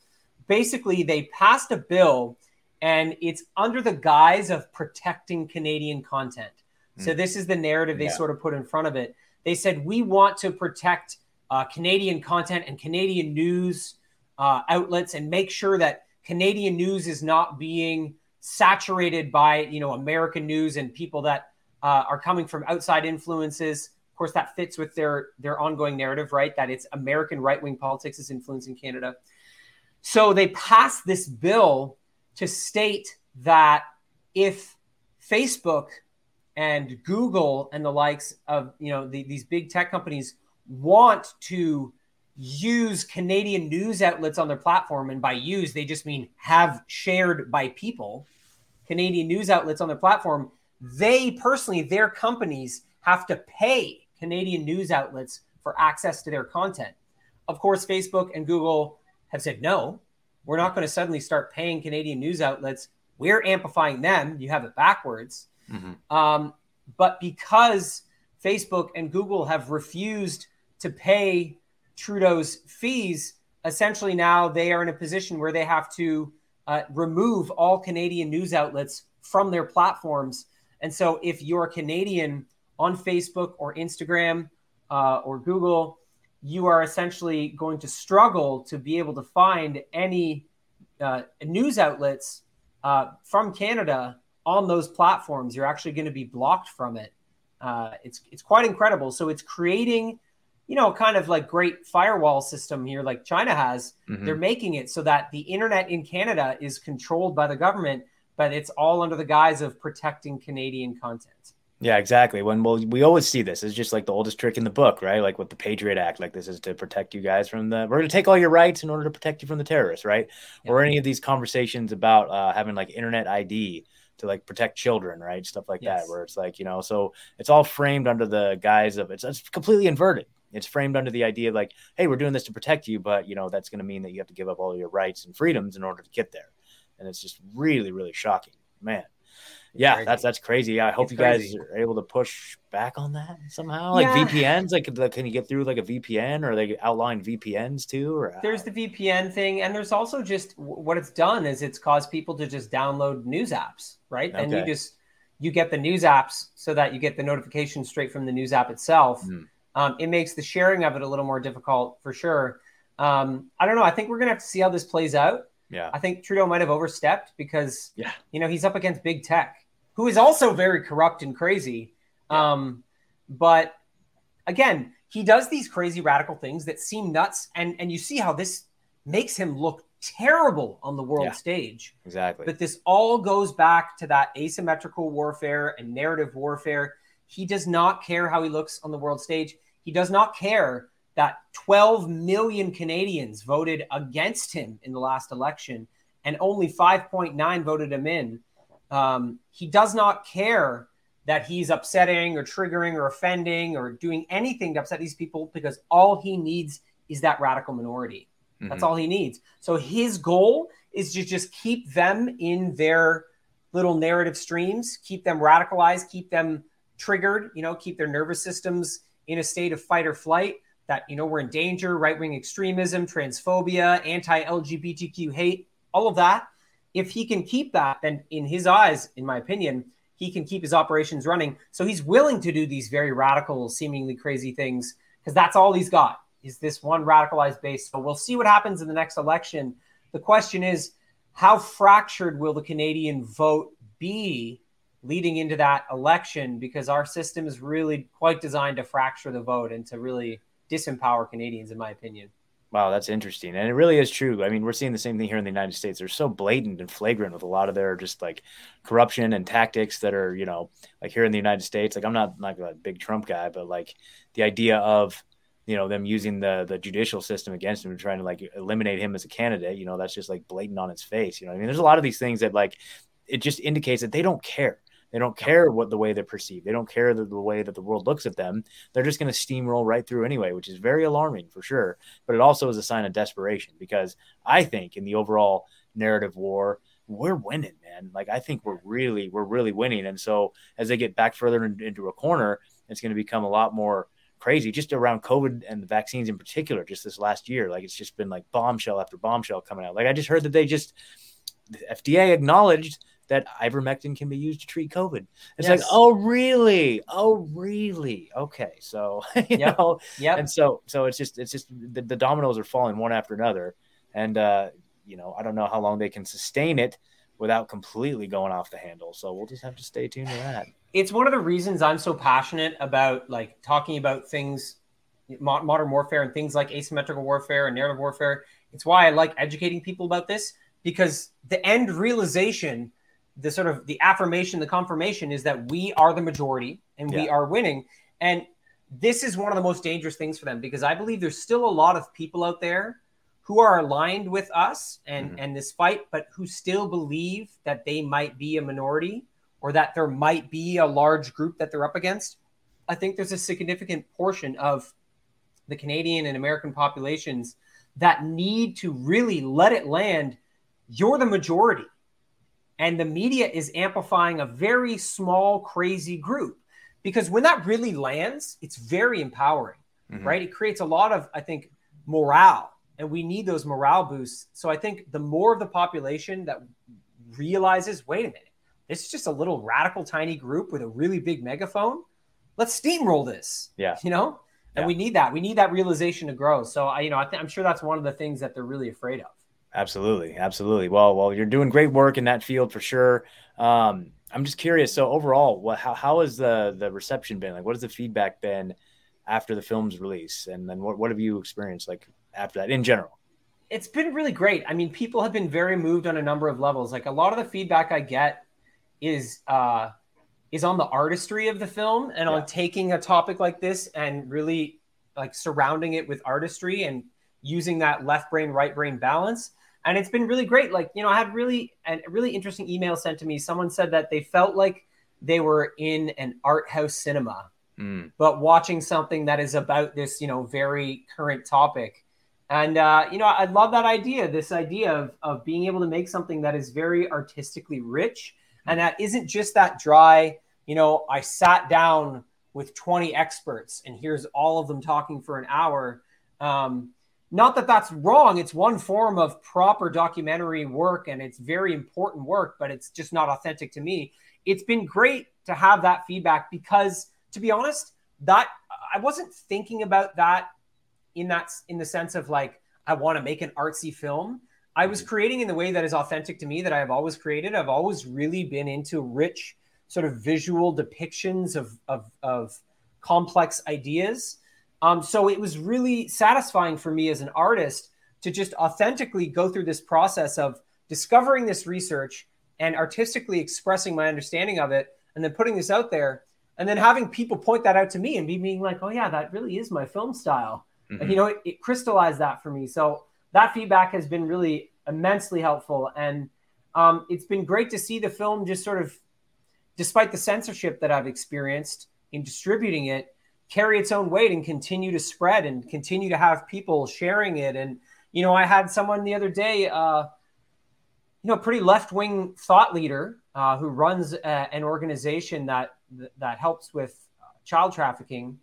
Basically, they passed a bill, and it's under the guise of protecting Canadian content. So Mm. this is the narrative they Yeah. sort of put in front of it. They said we want to protect uh, Canadian content and Canadian news uh, outlets and make sure that Canadian news is not being saturated by you know American news and people that uh, are coming from outside influences. Of course, that fits with their their ongoing narrative, right? That it's American right wing politics is influencing Canada. So they passed this bill to state that if Facebook and Google and the likes of you know the, these big tech companies want to use Canadian news outlets on their platform, and by use they just mean have shared by people, Canadian news outlets on their platform, they personally, their companies have to pay Canadian news outlets for access to their content. Of course, Facebook and Google have said no, we're not going to suddenly start paying Canadian news outlets. We're amplifying them. You have it backwards. Um, but because Facebook and Google have refused to pay Trudeau's fees, essentially now they are in a position where they have to uh, remove all Canadian news outlets from their platforms. And so if you're Canadian on Facebook or Instagram uh, or Google, you are essentially going to struggle to be able to find any uh, news outlets uh, from Canada on those platforms. You're actually going to be blocked from it. Uh, it's it's quite incredible. So it's creating, you know, kind of like great firewall system here, like China has. Mhm. They're making it so that the internet in Canada is controlled by the government, but it's all under the guise of protecting Canadian content. Yeah, exactly. When well, we always see this. It's just like the oldest trick in the book, right? Like with the Patriot Act, like this is to protect you guys from the. We're going to take all your rights in order to protect you from the terrorists, right? Or any of these conversations about uh, having like internet ID to like protect children, right? Stuff like Yes. that, where it's like you know, so it's all framed under the guise of it's, it's completely inverted. It's framed under the idea of like, hey, we're doing this to protect you, but you know that's going to mean that you have to give up all your rights and freedoms in order to get there, and it's just really, really shocking, man. Yeah, crazy. that's that's crazy. I hope It's you guys crazy. are able to push back on that somehow. Like Yeah. VPNs, like like, can you get through like a VPN or they outline VPNs too? Or There's the VPN thing, and there's also just what it's done is it's caused people to just download news apps, right? And you just you get the news apps so that you get the notification straight from the news app itself. Hmm. Um, it makes the sharing of it a little more difficult for sure. Um, I don't know. I think we're gonna have to see how this plays out. Yeah, I think Trudeau might have overstepped because Yeah. you know he's up against big tech, who is also very corrupt and crazy. Um, but again, he does these crazy radical things that seem nuts, and and you see how this makes him look terrible on the world Yeah. stage. exactly. But this all goes back to that asymmetrical warfare and narrative warfare. He does not care how he looks on the world stage. He does not care that 12 million Canadians voted against him in the last election and only 5.9 voted him in. Um, he does not care that he's upsetting or triggering or offending or doing anything to upset these people because all he needs is that radical minority. That's Mhm. all he needs. So his goal is to just keep them in their little narrative streams, keep them radicalized, keep them triggered, you know, keep their nervous systems in a state of fight or flight that, you know, we're in danger, right wing extremism, transphobia, anti LGBTQ hate, all of that. If he can keep that, then in his eyes, in my opinion, he can keep his operations running. So he's willing to do these very radical, seemingly crazy things because that's all he's got is this one radicalized base. So we'll see what happens in the next election. The question is, how fractured will the Canadian vote be leading into that election? Because our system is really quite designed to fracture the vote and to really disempower Canadians, in my opinion. Wow, that's interesting. And it really is true. I mean, we're seeing the same thing here in the United States. They're so blatant and flagrant with a lot of their just like corruption and tactics that are, you know, like here in the United States. Like I'm not like a big Trump guy, but like the idea of, you know, them using the the judicial system against him and trying to like eliminate him as a candidate, you know, that's just like blatant on its face. You know, I mean, there's a lot of these things that like it just indicates that they don't care. They don't care what the way they're perceived. They don't care the, the way that the world looks at them. They're just going to steamroll right through anyway, which is very alarming for sure. But it also is a sign of desperation because I think in the overall narrative war, we're winning, man. Like I think we're really, we're really winning. And so as they get back further in, into a corner, it's going to become a lot more crazy just around COVID and the vaccines in particular, just this last year. Like it's just been like bombshell after bombshell coming out. Like I just heard that they just, the FDA acknowledged that ivermectin can be used to treat COVID. It's yes. like, oh, really? Oh, really? Okay. So, you yep. know, yeah. And so, so it's just, it's just the, the dominoes are falling one after another. And, uh, you know, I don't know how long they can sustain it without completely going off the handle. So we'll just have to stay tuned to that. It's one of the reasons I'm so passionate about like talking about things, modern warfare and things like asymmetrical warfare and narrative warfare. It's why I like educating people about this because the end realization the sort of the affirmation, the confirmation is that we are the majority and yeah. we are winning. And this is one of the most dangerous things for them because I believe there's still a lot of people out there who are aligned with us and mm-hmm. and this fight, but who still believe that they might be a minority or that there might be a large group that they're up against. I think there's a significant portion of the Canadian and American populations that need to really let it land. You're the majority and the media is amplifying a very small, crazy group. Because when that really lands, it's very empowering, mm-hmm. right? It creates a lot of, I think, morale, and we need those morale boosts. So I think the more of the population that realizes, wait a minute, this is just a little radical, tiny group with a really big megaphone. Let's steamroll this. Yeah. You know, and yeah. we need that. We need that realization to grow. So I, you know, I th- I'm sure that's one of the things that they're really afraid of. Absolutely, absolutely. Well, well, you're doing great work in that field for sure. Um, I'm just curious. So overall, what how how has the the reception been? Like, what has the feedback been after the film's release? And then what what have you experienced like after that in general? It's been really great. I mean, people have been very moved on a number of levels. Like a lot of the feedback I get is uh, is on the artistry of the film and yeah. on taking a topic like this and really like surrounding it with artistry and using that left brain right brain balance and it's been really great. Like you know, I had really a really interesting email sent to me. Someone said that they felt like they were in an art house cinema, mm. but watching something that is about this you know very current topic. And uh, you know, I love that idea. This idea of of being able to make something that is very artistically rich, and that isn't just that dry. You know, I sat down with 20 experts, and here's all of them talking for an hour. Um, not that that's wrong. It's one form of proper documentary work and it's very important work, but it's just not authentic to me. It's been great to have that feedback because, to be honest, that I wasn't thinking about that in that in the sense of like I want to make an artsy film. I was mm-hmm. creating in the way that is authentic to me that I have always created. I've always really been into rich sort of visual depictions of of, of complex ideas um, so it was really satisfying for me as an artist to just authentically go through this process of discovering this research and artistically expressing my understanding of it and then putting this out there and then having people point that out to me and be being like oh yeah that really is my film style. Mm-hmm. you know it, it, crystallized that for me. So that feedback has been really immensely helpful. And um, it's been great to see the film just sort of despite the censorship that i've experienced in distributing it carry its own weight and continue to spread and continue to have people sharing it. And, you know, I had someone the other day, uh, you know, pretty left wing thought leader uh, who runs a, an organization that that helps with child trafficking.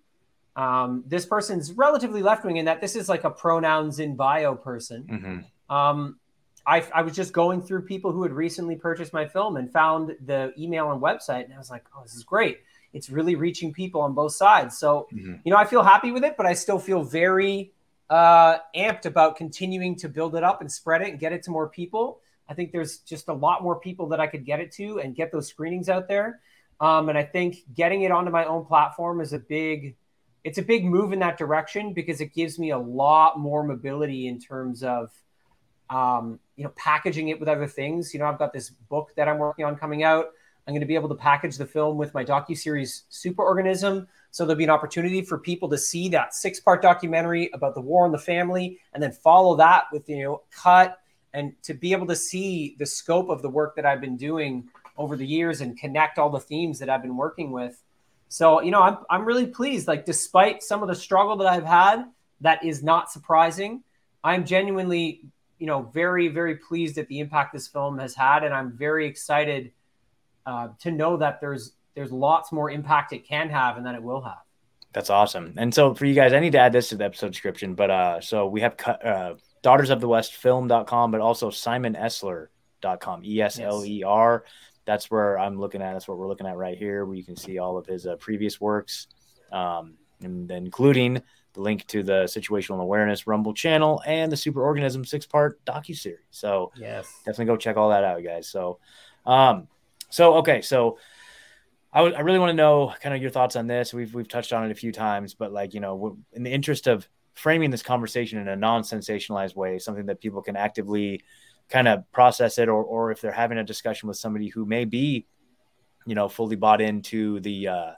Um, this person's relatively left wing in that this is like a pronouns in bio person. Mm-hmm. Um, I, I, was just going through people who had recently purchased my film and found the email and website, and I was like, "Oh, this is great." It's really reaching people on both sides. So, mm-hmm. you know, I feel happy with it, but I still feel very uh, amped about continuing to build it up and spread it and get it to more people. I think there's just a lot more people that I could get it to and get those screenings out there. Um, and I think getting it onto my own platform is a big, it's a big move in that direction because it gives me a lot more mobility in terms of, um, you know, packaging it with other things. You know, I've got this book that I'm working on coming out. I'm going to be able to package the film with my docu series Superorganism. So there'll be an opportunity for people to see that six part documentary about the war on the family, and then follow that with you know cut and to be able to see the scope of the work that I've been doing over the years and connect all the themes that I've been working with. So, you know, I'm, I'm really pleased. Like, despite some of the struggle that I've had, that is not surprising. I'm genuinely, you know, very, very pleased at the impact this film has had. And I'm very excited uh, to know that there's there's lots more impact it can have and that it will have. That's awesome. And so for you guys, I need to add this to the episode description, but uh, so we have uh, daughters of the west film.com, but also Simon simonesler.com, E S L E R. That's where I'm looking at. That's what we're looking at right here, where you can see all of his uh, previous works, um, and then including the link to the situational awareness Rumble channel and the Superorganism six part docu series. So yes, definitely go check all that out, guys. So, um, so okay, so I, w- I really want to know kind of your thoughts on this. We've we've touched on it a few times, but like you know, in the interest of framing this conversation in a non-sensationalized way, something that people can actively kind of process it, or or if they're having a discussion with somebody who may be, you know, fully bought into the uh,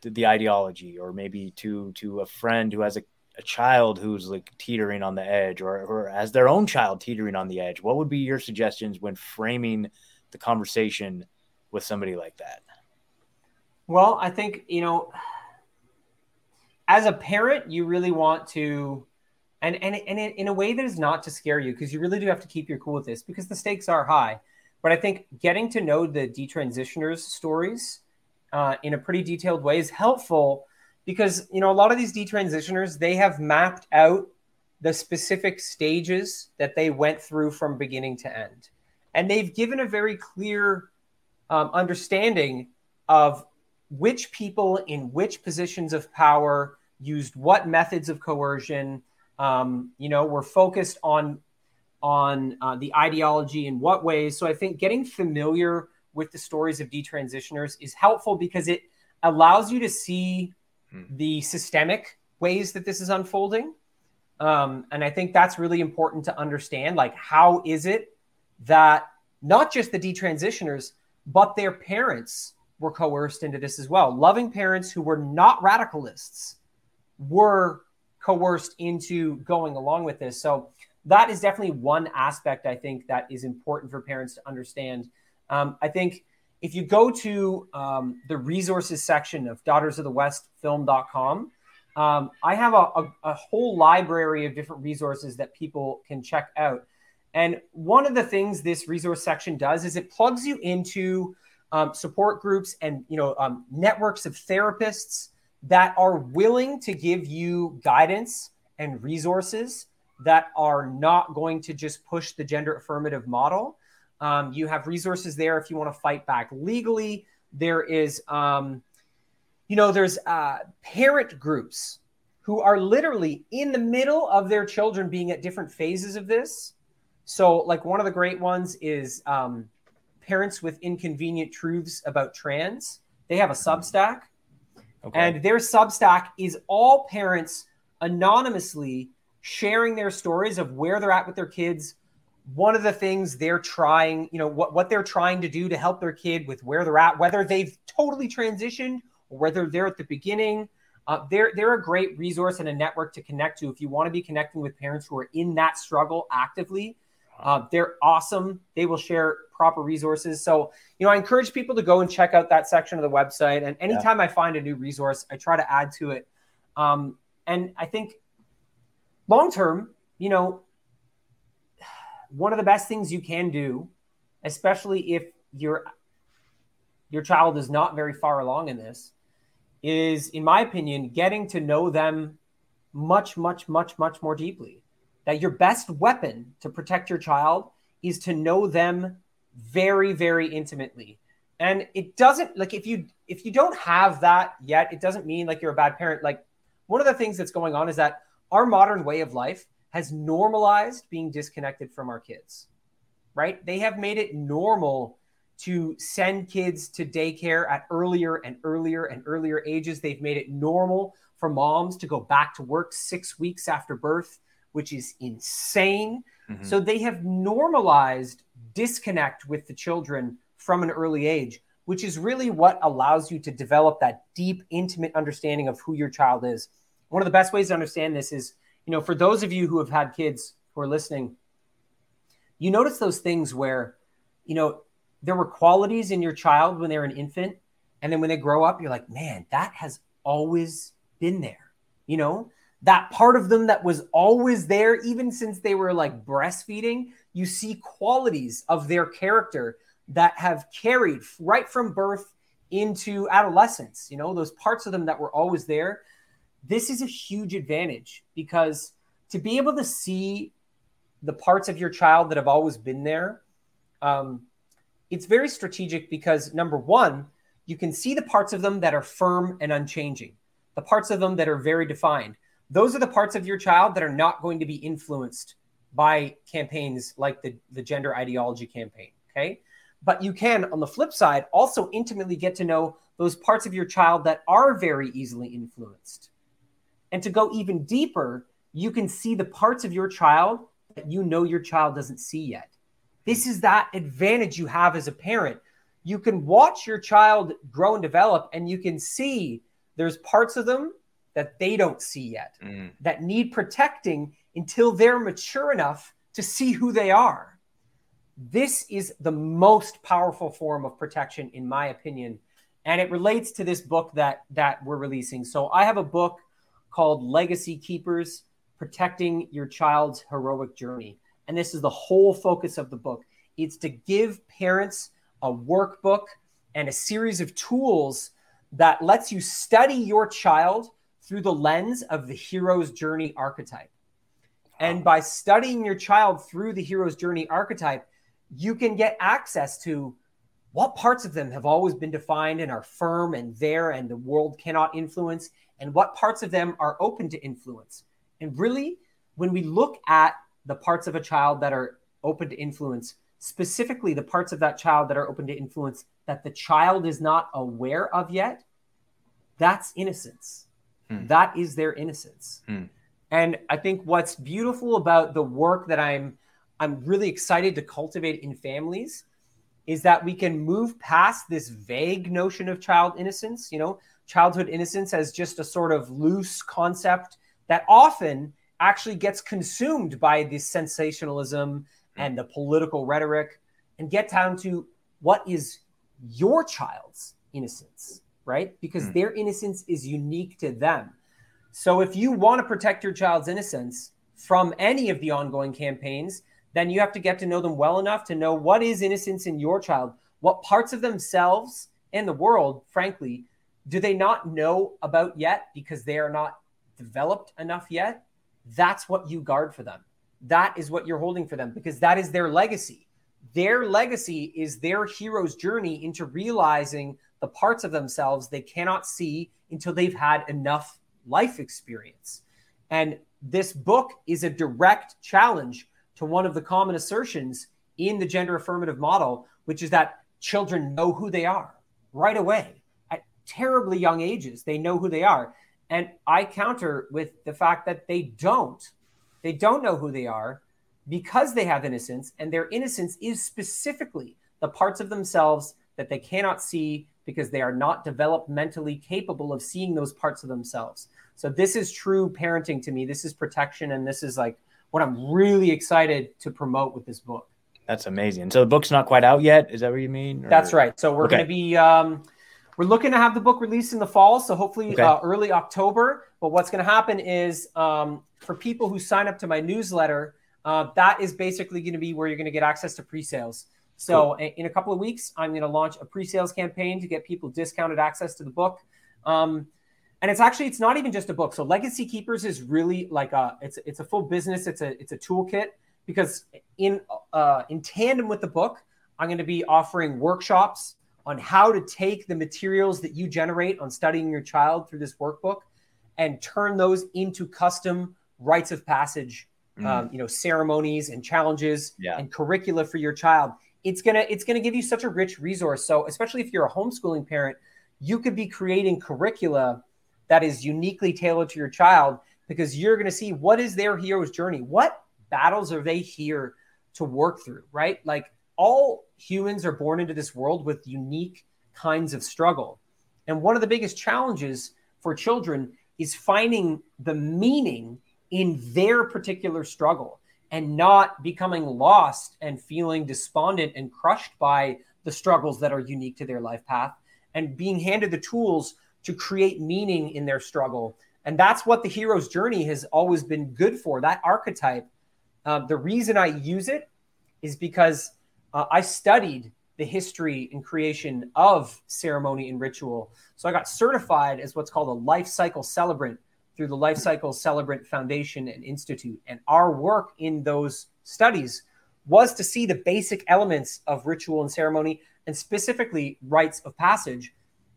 the, the ideology, or maybe to to a friend who has a, a child who's like teetering on the edge, or or as their own child teetering on the edge. What would be your suggestions when framing the conversation with somebody like that? Well, I think, you know, as a parent, you really want to, and, and, and in a way that is not to scare you, because you really do have to keep your cool with this because the stakes are high. But I think getting to know the detransitioners' stories uh, in a pretty detailed way is helpful because, you know, a lot of these detransitioners, they have mapped out the specific stages that they went through from beginning to end. And they've given a very clear um, understanding of which people in which positions of power used what methods of coercion. Um, you know, were focused on on uh, the ideology in what ways. So I think getting familiar with the stories of detransitioners is helpful because it allows you to see hmm. the systemic ways that this is unfolding. Um, and I think that's really important to understand. Like, how is it that not just the detransitioners, but their parents were coerced into this as well. Loving parents who were not radicalists were coerced into going along with this. So that is definitely one aspect I think that is important for parents to understand. Um, I think if you go to um, the resources section of daughtersofthewestfilm.com, um, I have a, a, a whole library of different resources that people can check out. And one of the things this resource section does is it plugs you into um, support groups and you know um, networks of therapists that are willing to give you guidance and resources that are not going to just push the gender affirmative model. Um, you have resources there if you want to fight back legally. There is, um, you know, there's uh, parent groups who are literally in the middle of their children being at different phases of this. So, like one of the great ones is um, Parents with Inconvenient Truths About Trans. They have a Substack. Okay. And their Substack is all parents anonymously sharing their stories of where they're at with their kids. One of the things they're trying, you know, what, what they're trying to do to help their kid with where they're at, whether they've totally transitioned or whether they're at the beginning. Uh, they're, they're a great resource and a network to connect to if you want to be connecting with parents who are in that struggle actively. Uh, they're awesome. They will share proper resources. So, you know, I encourage people to go and check out that section of the website. And anytime yeah. I find a new resource, I try to add to it. Um, and I think long term, you know, one of the best things you can do, especially if your your child is not very far along in this, is, in my opinion, getting to know them much, much, much, much more deeply that your best weapon to protect your child is to know them very very intimately. And it doesn't like if you if you don't have that yet it doesn't mean like you're a bad parent. Like one of the things that's going on is that our modern way of life has normalized being disconnected from our kids right? They have made it normal to send kids to daycare at earlier and earlier and earlier ages. They've made it normal for moms to go back to work 6 weeks after birth which is insane. Mm-hmm. So they have normalized disconnect with the children from an early age, which is really what allows you to develop that deep, intimate understanding of who your child is. One of the best ways to understand this is, you know, for those of you who have had kids who are listening, you notice those things where, you know, there were qualities in your child when they're an infant and then when they grow up you're like man that has always been there you know that part of them that was always there even since they were like breastfeeding you see qualities of their character that have carried right from birth into adolescence you know those parts of them that were always there. This is a huge advantage because to be able to see the parts of your child that have always been there um, it's very strategic because number one you can see the parts of them that are firm and unchanging the parts of them that are very defined those are the parts of your child that are not going to be influenced by campaigns like the, the gender ideology campaign okay? But you can on the flip side also intimately get to know those parts of your child that are very easily influenced. And to go even deeper you can see the parts of your child that you know your child doesn't see yet. This is that advantage you have as a parent. You can watch your child grow and develop and you can see there's parts of them that they don't see yet Mm. that need protecting until they're mature enough to see who they are. This is the most powerful form of protection, in my opinion. And it relates to this book that, that we're releasing. So I have a book called Legacy Keepers Protecting Your Child's Heroic Journey. And this is the whole focus of the book. It's to give parents a workbook and a series of tools that lets you study your child through the lens of the hero's journey archetype. And by studying your child through the hero's journey archetype, you can get access to what parts of them have always been defined and are firm and there and the world cannot influence, and what parts of them are open to influence. And really, when we look at the parts of a child that are open to influence, specifically the parts of that child that are open to influence that the child is not aware of yet, that's innocence. Hmm. That is their innocence. Hmm. And I think what's beautiful about the work that I'm I'm really excited to cultivate in families is that we can move past this vague notion of child innocence, you know, childhood innocence as just a sort of loose concept that often actually gets consumed by this sensationalism hmm. and the political rhetoric and get down to what is your child's innocence, right? Because hmm. their innocence is unique to them. So if you want to protect your child's innocence from any of the ongoing campaigns, then you have to get to know them well enough to know what is innocence in your child, what parts of themselves and the world, frankly, do they not know about yet because they are not developed enough yet? That's what you guard for them. That is what you're holding for them because that is their legacy. Their legacy is their hero's journey into realizing the parts of themselves they cannot see until they've had enough life experience. And this book is a direct challenge to one of the common assertions in the gender affirmative model, which is that children know who they are right away at terribly young ages. They know who they are. And I counter with the fact that they don't. They don't know who they are because they have innocence, and their innocence is specifically the parts of themselves that they cannot see because they are not developmentally capable of seeing those parts of themselves. So this is true parenting to me. This is protection, and this is like what I'm really excited to promote with this book. That's amazing. So the book's not quite out yet. Is that what you mean? Or- That's right. So we're Okay. going to be um, we're looking to have the book released in the fall, so hopefully Okay. uh, early October. But what's going to happen is um, for people who sign up to my newsletter, uh, that is basically going to be where you're going to get access to pre-sales. So i- in a couple of weeks, I'm going to launch a pre-sales campaign to get people discounted access to the book. Um, and it's actually it's not even just a book. So Legacy Keepers is really like a it's it's a full business. It's a it's a toolkit because in uh, in tandem with the book, I'm going to be offering workshops on how to take the materials that you generate on studying your child through this workbook and turn those into custom rites of passage, um, you know, ceremonies and challenges Yeah. and curricula for your child. It's gonna it's gonna give you such a rich resource. So especially if you're a homeschooling parent, you could be creating curricula that is uniquely tailored to your child because you're to see what is their hero's journey? What battles are they here to work through right? Like all humans are born into this world with unique kinds of struggle. And one of the biggest challenges for children is finding the meaning in their particular struggle and not becoming lost and feeling despondent and crushed by the struggles that are unique to their life path and being handed the tools to create meaning in their struggle. And that's what the hero's journey has always been good for. That archetype. Um, the reason I use it is because uh, I studied the history and creation of ceremony and ritual. So I got certified as what's called a life cycle celebrant through the Life Cycle Celebrant Foundation and Institute. And our work in those studies was to see the basic elements of ritual and ceremony and specifically rites of passage.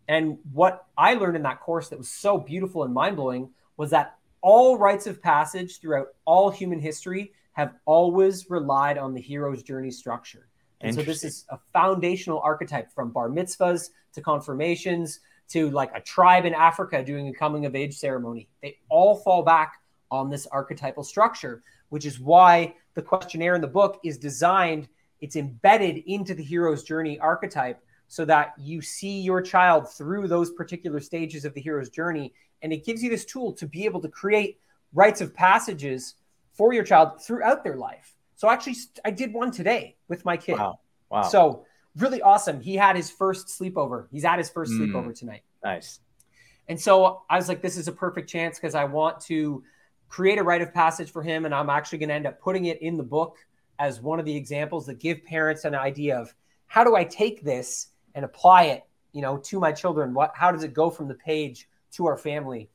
And what I learned in that course that was so beautiful and mind blowing was that all rites of passage throughout all human history have always relied on the hero's journey structure. And so this is a foundational archetype from bar mitzvahs to confirmations to like a tribe in Africa doing a coming of age ceremony. They all fall back on this archetypal structure, which is why the questionnaire in the book is designed, it's embedded into the hero's journey archetype so that you see your child through those particular stages of the hero's journey. And it gives you this tool to be able to create rites of passages for your child throughout their life. So actually, I did one today with my kid. Wow. Wow. So really awesome. He had his first sleepover. He's at his first mm. sleepover tonight. Nice. And so I was like, this is a perfect chance because I want to create a rite of passage for him. And I'm actually going to end up putting it in the book as one of the examples that give parents an idea of how do I take this and apply it, you know, to my children? What, how does it go from the page to our family?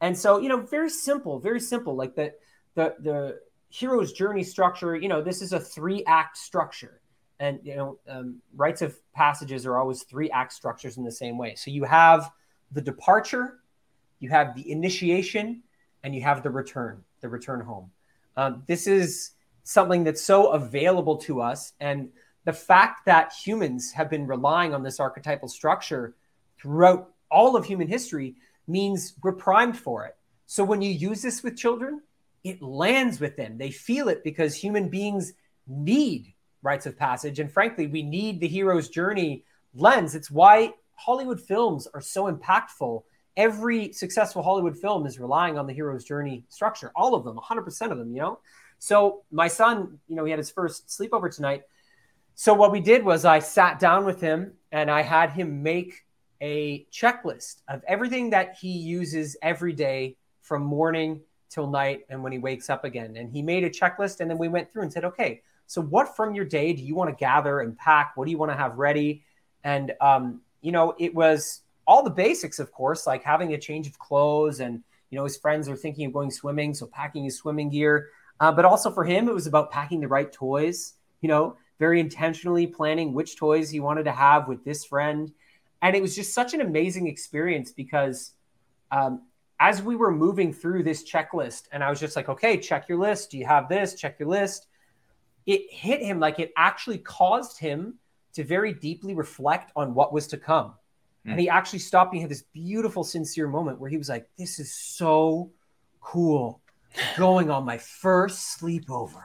And so, you know, very simple, very simple. Like the, the, the hero's journey structure, you know, this is a three act structure and you know um, rites of passages are always three act structures in the same way. So you have the departure you have the initiation and you have the return the return home. Um, this is something that's so available to us and the fact that humans have been relying on this archetypal structure throughout all of human history means we're primed for it. So when you use this with children it lands with them. They feel it because human beings need rites of passage. And frankly, we need the hero's journey lens. It's why Hollywood films are so impactful. Every successful Hollywood film is relying on the hero's journey structure, all of them, 100% of them, you know? So my son, you know, he had his first sleepover tonight. So what we did was I sat down with him and I had him make a checklist of everything that he uses every day from morning till night and when he wakes up again. And he made a checklist and then we went through and said, okay, so, what from your day do you want to gather and pack? What do you want to have ready? And, um, you know, it was all the basics, of course, like having a change of clothes and, you know, his friends are thinking of going swimming. So, packing his swimming gear. Uh, but also for him, it was about packing the right toys, you know, very intentionally planning which toys he wanted to have with this friend. And it was just such an amazing experience because um, as we were moving through this checklist, and I was just like, okay, check your list. Do you have this? Check your list it hit him like it actually caused him to very deeply reflect on what was to come. Mm. And he actually stopped and had this beautiful, sincere moment where he was like, This is so cool going on my first sleepover.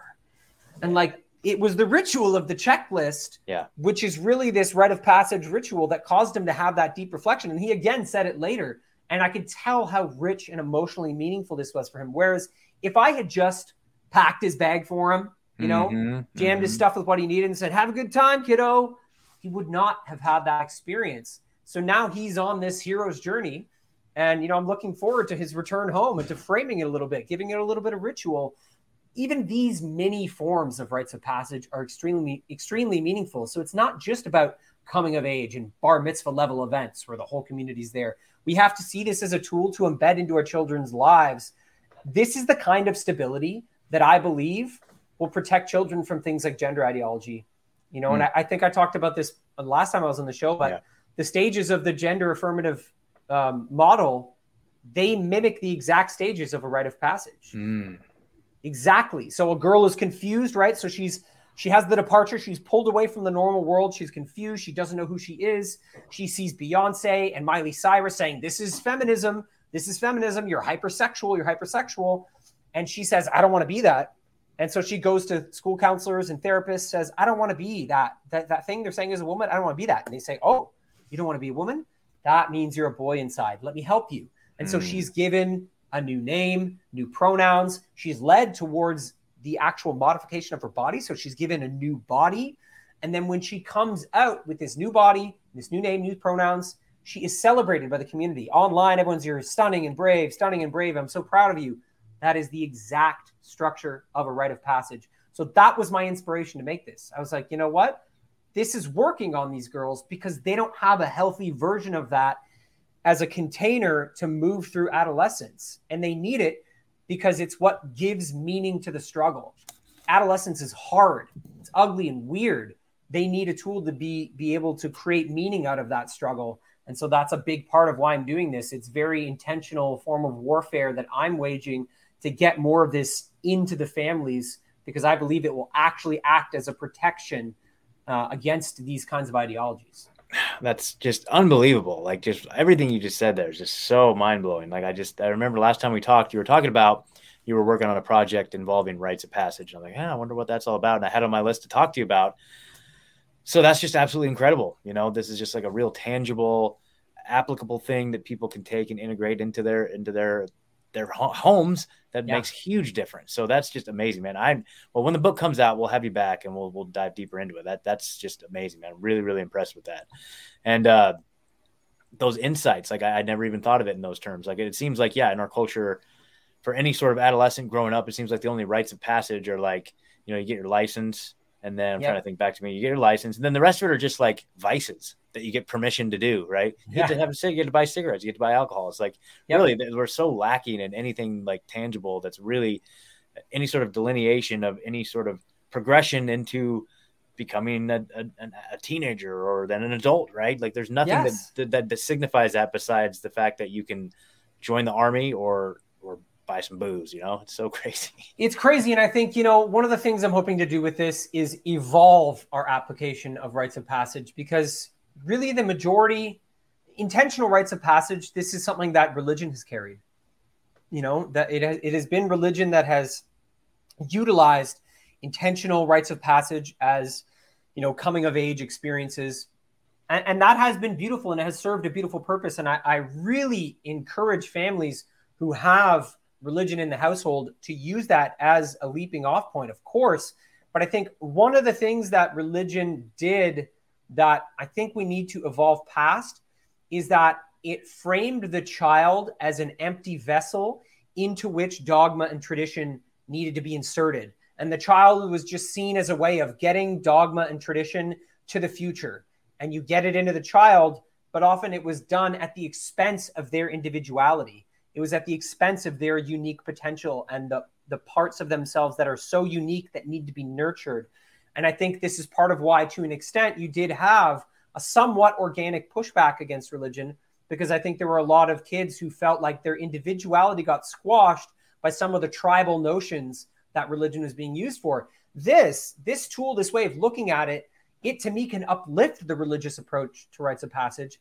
And like, it was the ritual of the checklist, yeah, which is really this rite of passage ritual that caused him to have that deep reflection. And he again said it later. And I could tell how rich and emotionally meaningful this was for him. Whereas if I had just packed his bag for him you know, mm-hmm, jammed mm-hmm. his stuff with what he needed and said, Have a good time, kiddo. He would not have had that experience. So now he's on this hero's journey. And, you know, I'm looking forward to his return home and to framing it a little bit, giving it a little bit of ritual. Even these many forms of rites of passage are extremely, extremely meaningful. So it's not just about coming of age and bar mitzvah level events where the whole community's there. We have to see this as a tool to embed into our children's lives. This is the kind of stability that I believe will protect children from things like gender ideology. You know, mm. and hmm. I, I, think I talked about this last time I was on the show, but yeah. the stages of the gender affirmative um, model, they mimic the exact stages of a rite of passage. Mm. Exactly. So a girl is confused, right? So she's she has the departure. She's pulled away from the normal world. She's confused. She doesn't know who she is. She sees Beyonce and Miley Cyrus saying, This is feminism. This is feminism. You're hypersexual. You're hypersexual. And she says, I don't want to be that. And so she goes to school counselors and therapists, says, I don't want to be that, that, that thing they're saying is a woman. I don't want to be that. And they say, Oh, you don't want to be a woman? That means you're a boy inside. Let me help you. And mm. so hmm. she's given a new name, new pronouns. She's led towards the actual modification of her body. So she's given a new body. And then when she comes out with this new body, this new name, new pronouns, she is celebrated by the community. Online, everyone's here stunning and brave, stunning and brave. I'm so proud of you. That is the exact structure of a rite of passage. So that was my inspiration to make this. I was like, you know what? This is working on these girls because they don't have a healthy version of that as a container to move through adolescence. And they need it because it's what gives meaning to the struggle. Adolescence is hard, it's ugly and weird. They need a tool to be be able to create meaning out of that struggle. And so that's a big part of why I'm doing this. It's very intentional form of warfare that I'm waging to get more of this into the families because I believe it will actually act as a protection uh, against these kinds of ideologies. That's just unbelievable. Like just everything you just said there is just so mind blowing. Like I just I remember last time we talked, you were talking about you were working on a project involving rites of passage. I'm like, yeah, I wonder what that's all about. And I had on my list to talk to you about. So that's just absolutely incredible. You know, this is just like a real tangible, applicable thing that people can take and integrate into their into their their homes that yeah. makes huge difference. So that's just amazing, man. I well, when the book comes out, we'll have you back and we'll we'll dive deeper into it. That that's just amazing, man. I'm really really impressed with that, and uh, those insights. Like I, I never even thought of it in those terms. Like it seems like yeah, in our culture, for any sort of adolescent growing up, it seems like the only rites of passage are like you know you get your license, and then I'm trying to think back to me, you get your license, and then the rest of it are just like vices that you get permission to do, right? You yeah. get to have a you get to buy cigarettes, you get to buy alcohol. It's like really we're so lacking in anything like tangible that's really uh, any sort of delineation of any sort of progression into becoming a, a, a teenager or then an adult, right? Like there's nothing yes. that, that that signifies that besides the fact that you can join the army or or buy some booze, you know? It's so crazy. It's crazy. And I think, you know, one of the things I'm hoping to do with this is evolve our application of rites of passage because really the majority intentional rites of passage this is something that religion has carried. You know that it has, it has been religion that has utilized intentional rites of passage as you know coming of age experiences. And, and that has been beautiful and it has served a beautiful purpose. And I, I really encourage families who have religion in the household to use that as a leaping off point of course. But i think one of the things that religion did that I think we need to evolve past is that it framed the child as an empty vessel into which dogma and tradition needed to be inserted. And the child was just seen as a way of getting dogma and tradition to the future. And you get it into the child, but often it was done at the expense of their individuality. It was at the expense of their unique potential and the, the parts of themselves that are so unique that need to be nurtured. And I think this is part of why, to an extent, you did have a somewhat organic pushback against religion, because I think there were a lot of kids who felt like their individuality got squashed by some of the tribal notions that religion was being used for. This, this tool, this way of looking at it, it to me can uplift the religious approach to rites of passage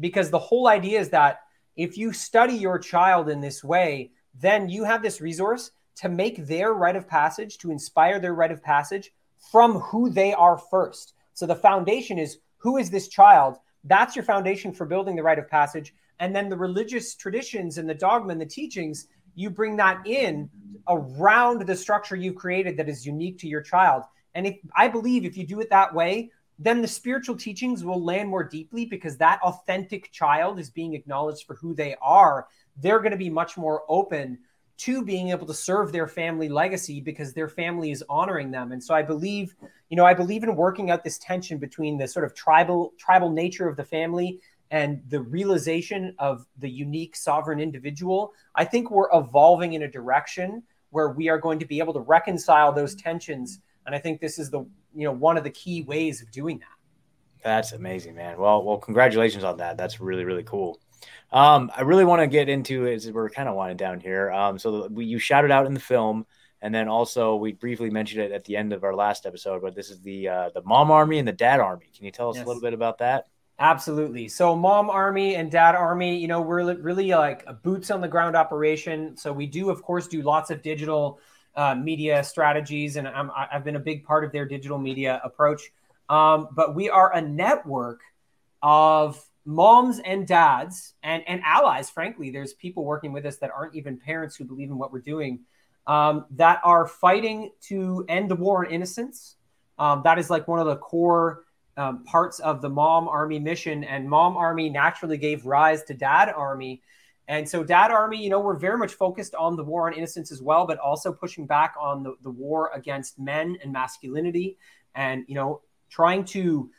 because the whole idea is that if you study your child in this way, then you have this resource to make their rite of passage, to inspire their rite of passage from who they are first. So the foundation is who is this child? That's your foundation for building the rite of passage. And then the religious traditions and the dogma and the teachings, you bring that in around the structure you've created that is unique to your child. And if I believe if you do it that way, then the spiritual teachings will land more deeply because that authentic child is being acknowledged for who they are. They're going to be much more open to being able to serve their family legacy because their family is honoring them. And so I believe, you know, I believe in working out this tension between the sort of tribal tribal nature of the family and the realization of the unique sovereign individual. I think we're evolving in a direction where we are going to be able to reconcile those tensions. And I think this is the, you know, one of the key ways of doing that. That's amazing, man. Well, well, congratulations on that. That's really, really cool. Um, I really want to get into is We're kind of winding down here. Um, so we, you shouted out in the film, and then also we briefly mentioned it at the end of our last episode. But this is the uh, the mom army and the dad army. Can you tell us yes. a little bit about that? Absolutely. So, mom army and dad army, you know, we're really like a boots on the ground operation. So, we do, of course, do lots of digital uh, media strategies, and I'm, I've been a big part of their digital media approach. Um, but we are a network of moms and dads and, and allies, frankly, there's people working with us that aren't even parents who believe in what we're doing, um, that are fighting to end the war on innocence, Um, that is like one of the core um, parts of the Mom Army mission. And Mom Army naturally gave rise to Dad Army. And so, Dad Army, you know, we're very much focused on the war on innocence as well, but also pushing back on the, the war against men and masculinity and, you know, trying to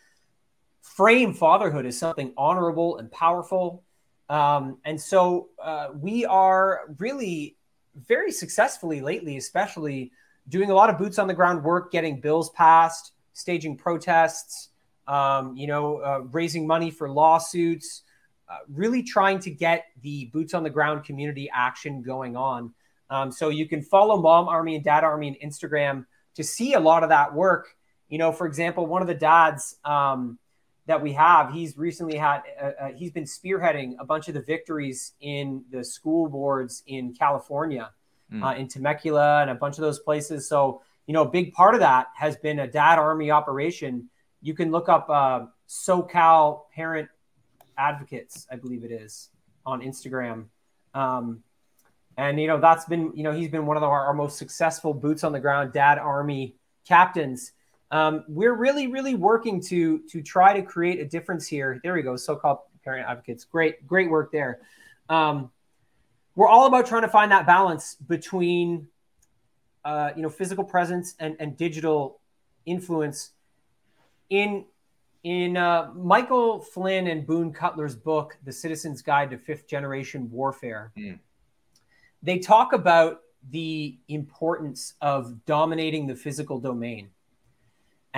frame fatherhood as something honorable and powerful. Um, and so, uh, we are really very successfully lately, especially doing a lot of boots on the ground work, getting bills passed, staging protests, um, you know, uh, raising money for lawsuits, uh, really trying to get the boots on the ground community action going on. Um, so you can follow Mom Army and Dad Army on Instagram to see a lot of that work. You know, for example, one of the dads um, that we have, he's recently had, uh, uh he's been spearheading a bunch of the victories in the school boards in California mm. uh, in Temecula and a bunch of those places. So, you know, a big part of that has been a dad army operation. You can look up uh, SoCal Parent Advocates, I believe it is, on Instagram. Um, and, you know, that's been, you know, he's been one of our, our most successful boots on the ground dad army captains. Um, we're really, really working to to try to create a difference here. There we go. SoCal Parent Advocates. Great, great work there. Um, we're all about trying to find that balance between uh, you know physical presence and, and digital influence in in uh, michael flynn and boone cutler's book the citizen's guide to fifth generation warfare mm. they talk about the importance of dominating the physical domain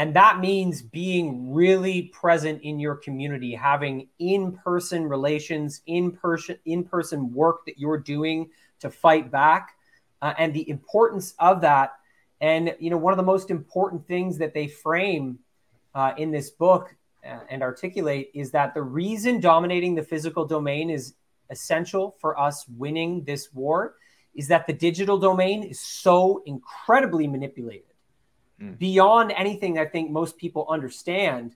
and that means being really present in your community, having in-person relations, in-person in-person work that you're doing to fight back, uh, and the importance of that. And you know, one of the most important things that they frame uh, in this book uh, and articulate is that the reason dominating the physical domain is essential for us winning this war is that the digital domain is so incredibly manipulated mm. beyond anything I think most people understand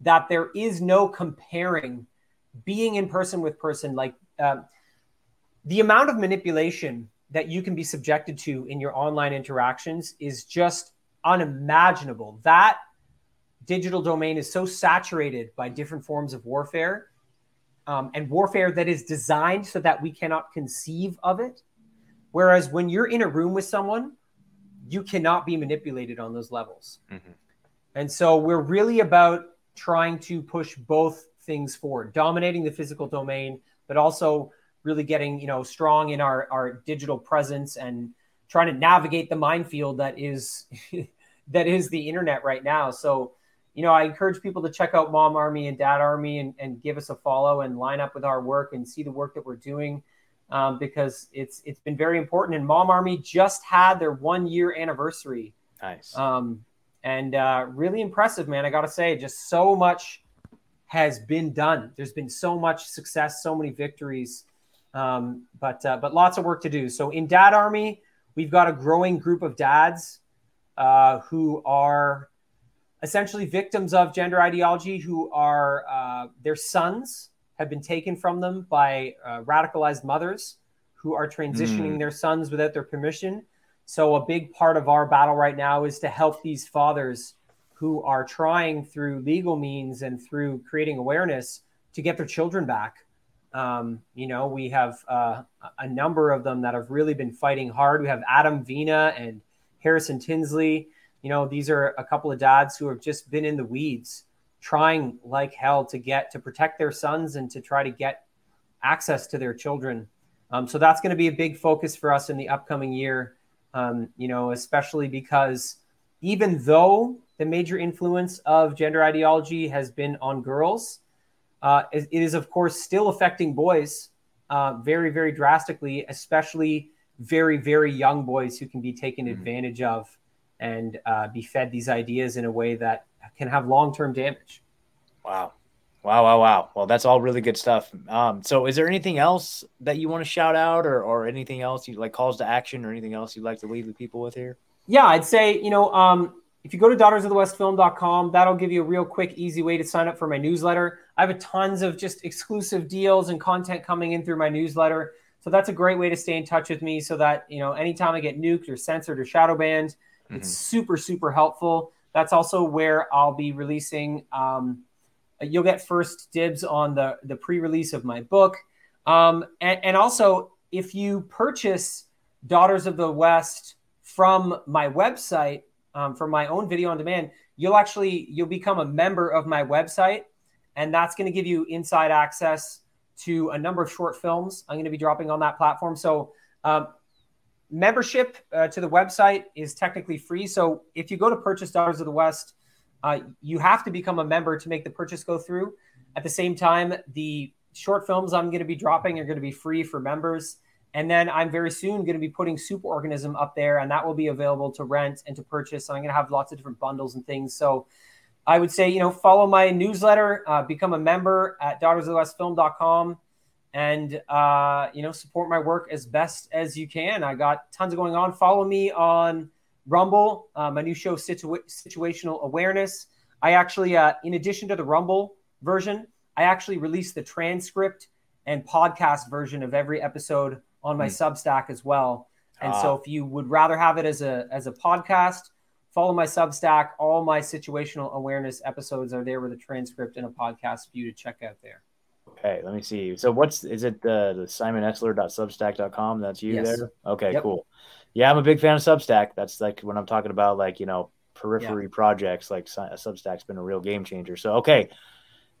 that there is no comparing being in person with person. Like uh, the amount of manipulation that you can be subjected to in your online interactions is just unimaginable. That digital domain is so saturated by different forms of warfare um, and warfare that is designed so that we cannot conceive of it. Whereas when you're in a room with someone you cannot be manipulated on those levels. Mm-hmm. And so we're really about trying to push both things forward, dominating the physical domain, but also really getting, you know, strong in our, our digital presence and trying to navigate the minefield that is that is the internet right now. So, you know, I encourage people to check out Mom Army and Dad Army and, and give us a follow and line up with our work and see the work that we're doing um, because it's it's been very important. And Mom Army just had their one year anniversary. Nice. Um, and uh, really impressive, man. I got to say, just so much has been done. There's been so much success, so many victories, um, but uh, but lots of work to do. So in Dad Army, we've got a growing group of dads uh, who are essentially victims of gender ideology, who are uh, their sons have been taken from them by uh, radicalized mothers who are transitioning mm. their sons without their permission. So, a big part of our battle right now is to help these fathers who are trying through legal means and through creating awareness to get their children back. Um, you know, we have uh, a number of them that have really been fighting hard. We have Adam Vina and Harrison Tinsley. You know, these are a couple of dads who have just been in the weeds trying like hell to get to protect their sons and to try to get access to their children. Um, so that's going to be a big focus for us in the upcoming year. Um, you know, especially because even though the major influence of gender ideology has been on girls, uh, it is of course still affecting boys uh, very, very drastically, especially very, very young boys who can be taken mm-hmm. advantage of and uh, be fed these ideas in a way that can have long term damage. Wow. Wow, wow, wow. Well, that's all really good stuff. Um, so is there anything else that you want to shout out or, or anything else you like calls to action or anything else you'd like to leave the people with here? Yeah, I'd say, you know, um, if you go to daughtersofthewestfilm.com, that'll give you a real quick, easy way to sign up for my newsletter. I have a tons of just exclusive deals and content coming in through my newsletter. So that's a great way to stay in touch with me so that, you know, anytime I get nuked or censored or shadow banned, mm-hmm. it's super, super helpful. That's also where I'll be releasing. Um, you'll get first dibs on the the pre-release of my book, um, and, and also if you purchase Daughters of the West from my website, um, from my own video on demand, you'll actually you'll become a member of my website, and that's going to give you inside access to a number of short films. I'm going to be dropping on that platform. So um, membership uh, to the website is technically free. So if you go to purchase Daughters of the West, uh, you have to become a member to make the purchase go through. At the same time, the short films I'm going to be dropping are going to be free for members. And then I'm very soon going to be putting Superorganism up there, and that will be available to rent and to purchase. So I'm going to have lots of different bundles and things. So I would say, you know, follow my newsletter, uh, become a member at daughtersofthewestfilm.com and uh, you know support my work as best as you can. I got tons of going on. Follow me on Rumble, uh, my new show Situa- Situational Awareness. I actually, uh, in addition to the Rumble version, I actually released the transcript and podcast version of every episode on my mm. Substack as well. And so, ah. if you would rather have it as a as a podcast, follow my Substack. All my situational awareness episodes are there with a transcript and a podcast for you to check out there. Okay, let me see. So what's is it uh, the simonesler.substack.com? That's you yes. there? Okay, yep. cool. Yeah, I'm a big fan of Substack. That's like when I'm talking about like, you know, periphery yeah. projects, like Substack's been a real game changer. So okay.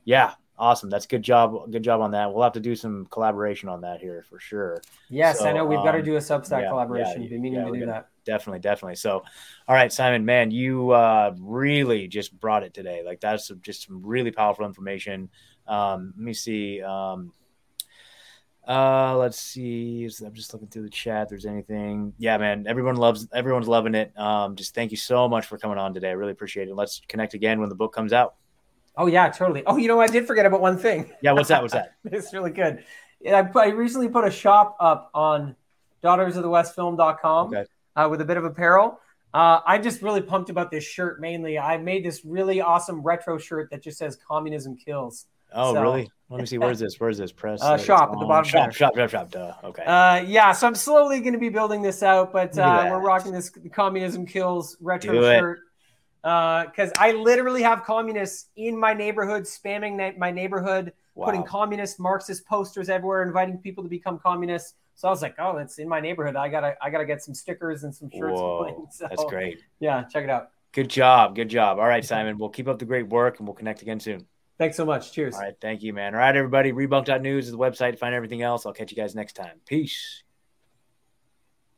Yeah, awesome. That's good job. Good job on that. We'll have to do some collaboration on that here for sure. Yes, so, I know we've um, got to do a Substack yeah, collaboration. Yeah, Been meaning yeah, to do that. Definitely, definitely. So, all right, Simon, man, you uh, really just brought it today. Like that's just some really powerful information. Um, let me see. Um, uh, let's see. I'm just looking through the chat. There's anything? Yeah, man. Everyone loves. Everyone's loving it. Um, just thank you so much for coming on today. I really appreciate it. Let's connect again when the book comes out. Oh yeah, totally. Oh, you know, I did forget about one thing. Yeah, what's that? What's that? it's really good. I, I recently put a shop up on daughtersofthewestfilm.com okay. uh, with a bit of apparel. Uh, I'm just really pumped about this shirt mainly. I made this really awesome retro shirt that just says "Communism Kills." Oh, so, really? Let me see. Where's this? Where's this press? Uh, shop at the bottom. Shop, shop, shop, shop. Duh. Okay. Uh, yeah. So I'm slowly going to be building this out, but uh, we're rocking this "Communism Kills" retro Do shirt because uh, I literally have communists in my neighborhood spamming my neighborhood, wow. putting communist Marxist posters everywhere, inviting people to become communists. So I was like, oh, it's in my neighborhood. I gotta, I gotta get some stickers and some shirts. Whoa, so, that's great. Yeah, check it out. Good job, good job. All right, Simon, we'll keep up the great work, and we'll connect again soon. Thanks so much. Cheers. All right. Thank you, man. All right, everybody. Rebunked.news is the website to find everything else. I'll catch you guys next time. Peace.